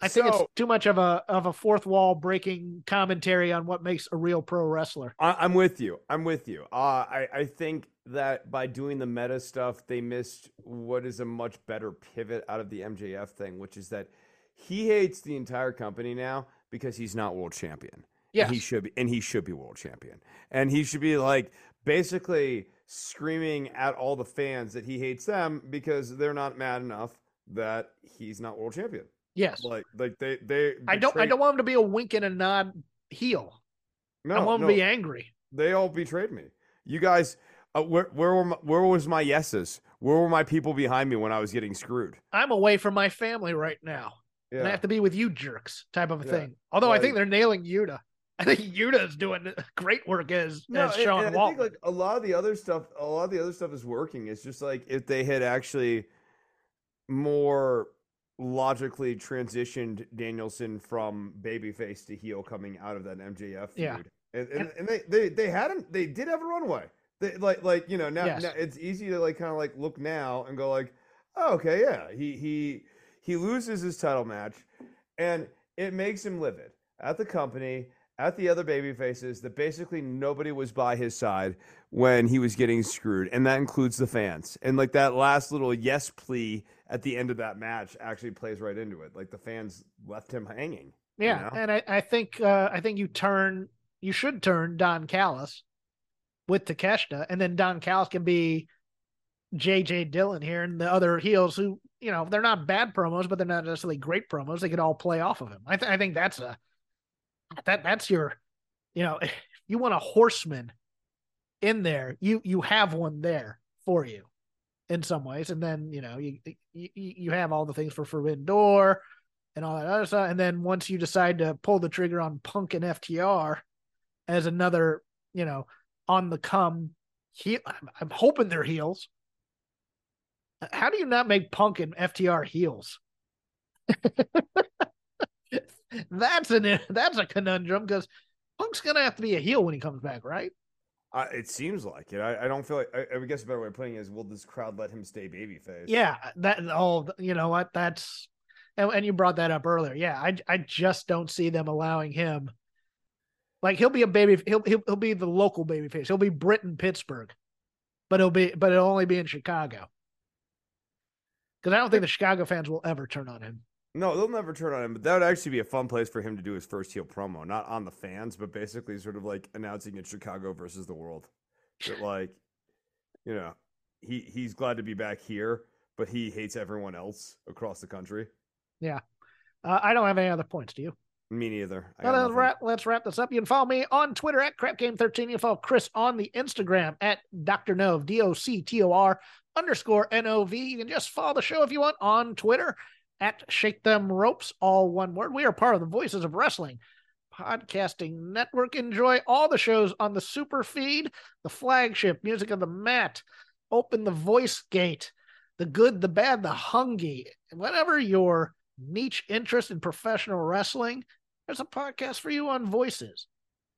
S5: I think it's too much of a of a fourth wall breaking commentary on what makes a real pro wrestler.
S6: I, I'm with you. I'm with you. Uh, I I think that by doing the meta stuff, they missed what is a much better pivot out of the MJF thing, which is that he hates the entire company now because he's not world champion. Yeah, he should be, and he should be world champion, and he should be like basically screaming at all the fans that he hates them because they're not mad enough that he's not world champion.
S5: Yes.
S6: Like, like they, they.
S5: I don't I don't want him to be a wink and a nod heel.
S6: No,
S5: I want him
S6: no.
S5: to be angry.
S6: They all betrayed me. You guys, uh, where where were my, where was my yeses? Where were my people behind me when I was getting screwed?
S5: I'm away from my family right now. And I have to be with you jerks type of a
S6: Yeah.
S5: thing. Although I think they're nailing Yuta. I think Yuta is doing great work as
S6: No,
S5: as
S6: and-
S5: Sean
S6: and I think like a lot of the other stuff, a lot of the other stuff is working. It's just like if they had actually more logically transitioned Danielson from babyface to heel coming out of that MJF feud.
S5: Yeah.
S6: And, and, and they, they they hadn't they did have a runway. They like like you know now,
S5: Yes.
S6: now it's easy to like kind of like look now and go like oh, okay yeah he he he loses his title match and it makes him livid at the company at the other baby faces that basically nobody was by his side when he was getting screwed and that includes the fans and like that last little yes plea at the end of that match actually plays right into it like the fans left him hanging you
S5: yeah,
S6: know?
S5: and I, I think uh, I think you turn you should turn Don Callis with Takeshita, and then Don Callis can be JJ Dillon here, and the other heels who you know they're not bad promos, but they're not necessarily great promos. They could all play off of him. I, th- I think that's a that that's your you know you want a horseman in there, you you have one there for you in some ways, and then you know you you, you have all the things for Forbidden Door and all that other stuff, and then once you decide to pull the trigger on Punk and FTR as another you know on the come heel, I'm, I'm hoping they're heels. How do you not make Punk and FTR heels? that's an that's a conundrum because Punk's gonna have to be a heel when he comes back, right?
S6: Uh, it seems like it. I, I don't feel like. I, I guess a better way of putting it is, will this crowd let him stay babyface?
S5: Yeah, that oh, you know what? That's and, and you brought that up earlier. Yeah, I I just don't see them allowing him. Like he'll be a baby. He'll he'll, he'll be the local baby face. He'll be Britain Pittsburgh, but he'll be but it'll only be in Chicago. Because I don't think the Chicago fans will ever turn on him.
S6: No, they'll never turn on him. But that would actually be a fun place for him to do his first heel promo, not on the fans, but basically sort of like announcing it's Chicago versus the world. That like, you know, he he's glad to be back here, but he hates everyone else across the country.
S5: Yeah, uh, I don't have any other points. Do you?
S6: Me neither.
S5: Well, let's wrap, let's wrap this up. You can follow me on Twitter at CrapGame13. You can follow Chris on the Instagram at Dr. Nove, D O C T O R underscore N O V. You can just follow the show if you want on Twitter at Shake Them Ropes, all one word. We are part of the Voices of Wrestling Podcasting Network. Enjoy all the shows on the super feed, the flagship, Music of the Mat, Open the Voice Gate, The Good, the Bad, the Hungy, whatever your niche interest in professional wrestling there's a podcast for you on voices.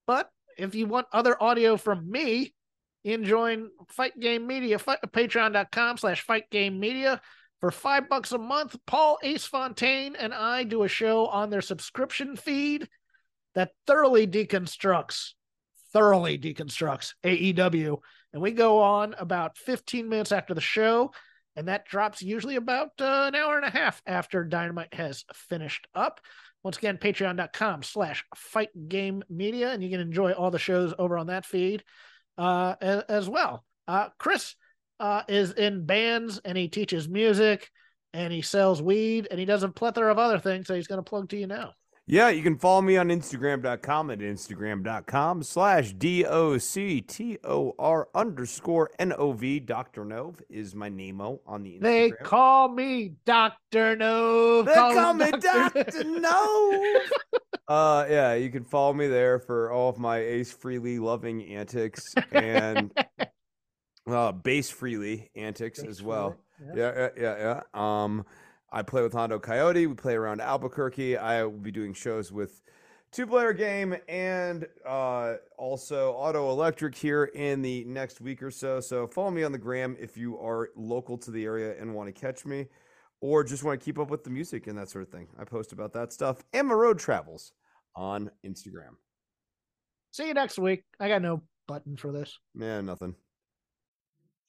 S5: But if you want other audio from me, you can join Fight Game Media, fight, patreon.com slash Fight Game Media. For five bucks a month, Paul Ace Fontaine and I do a show on their subscription feed that thoroughly deconstructs, thoroughly deconstructs AEW And we go on about 15 minutes after the show. And that drops usually about uh, an hour and a half after Dynamite has finished up. Once again, patreon.com slash fight game media. And you can enjoy all the shows over on that feed uh, as, well. Uh, Chris uh, is in bands and he teaches music and he sells weed and he does a plethora of other things. So he's going to plug to you now.
S6: Yeah, you can follow me on Instagram.com at Instagram.com slash D-O-C-T-O-R underscore N-O-V. Dr. Nove is my name-o on the Instagram.
S5: They call me Dr. Nove.
S6: They call, me Dr. Nove. uh, yeah, you can follow me there for all of my Ace Frehley loving antics and uh, Base Freely antics as well.
S5: Freely,
S6: Yeah, yeah, yeah, yeah. Um, I play with Hondo Coyote. We play around Albuquerque. I will be doing shows with Two Player Game and uh, also Auto Electric here in the next week or so. So follow me on the gram if you are local to the area and want to catch me, or just want to keep up with the music and that sort of thing. I post about that stuff and my road travels on Instagram.
S5: See you next week. I got no button for this.
S6: Yeah, nothing.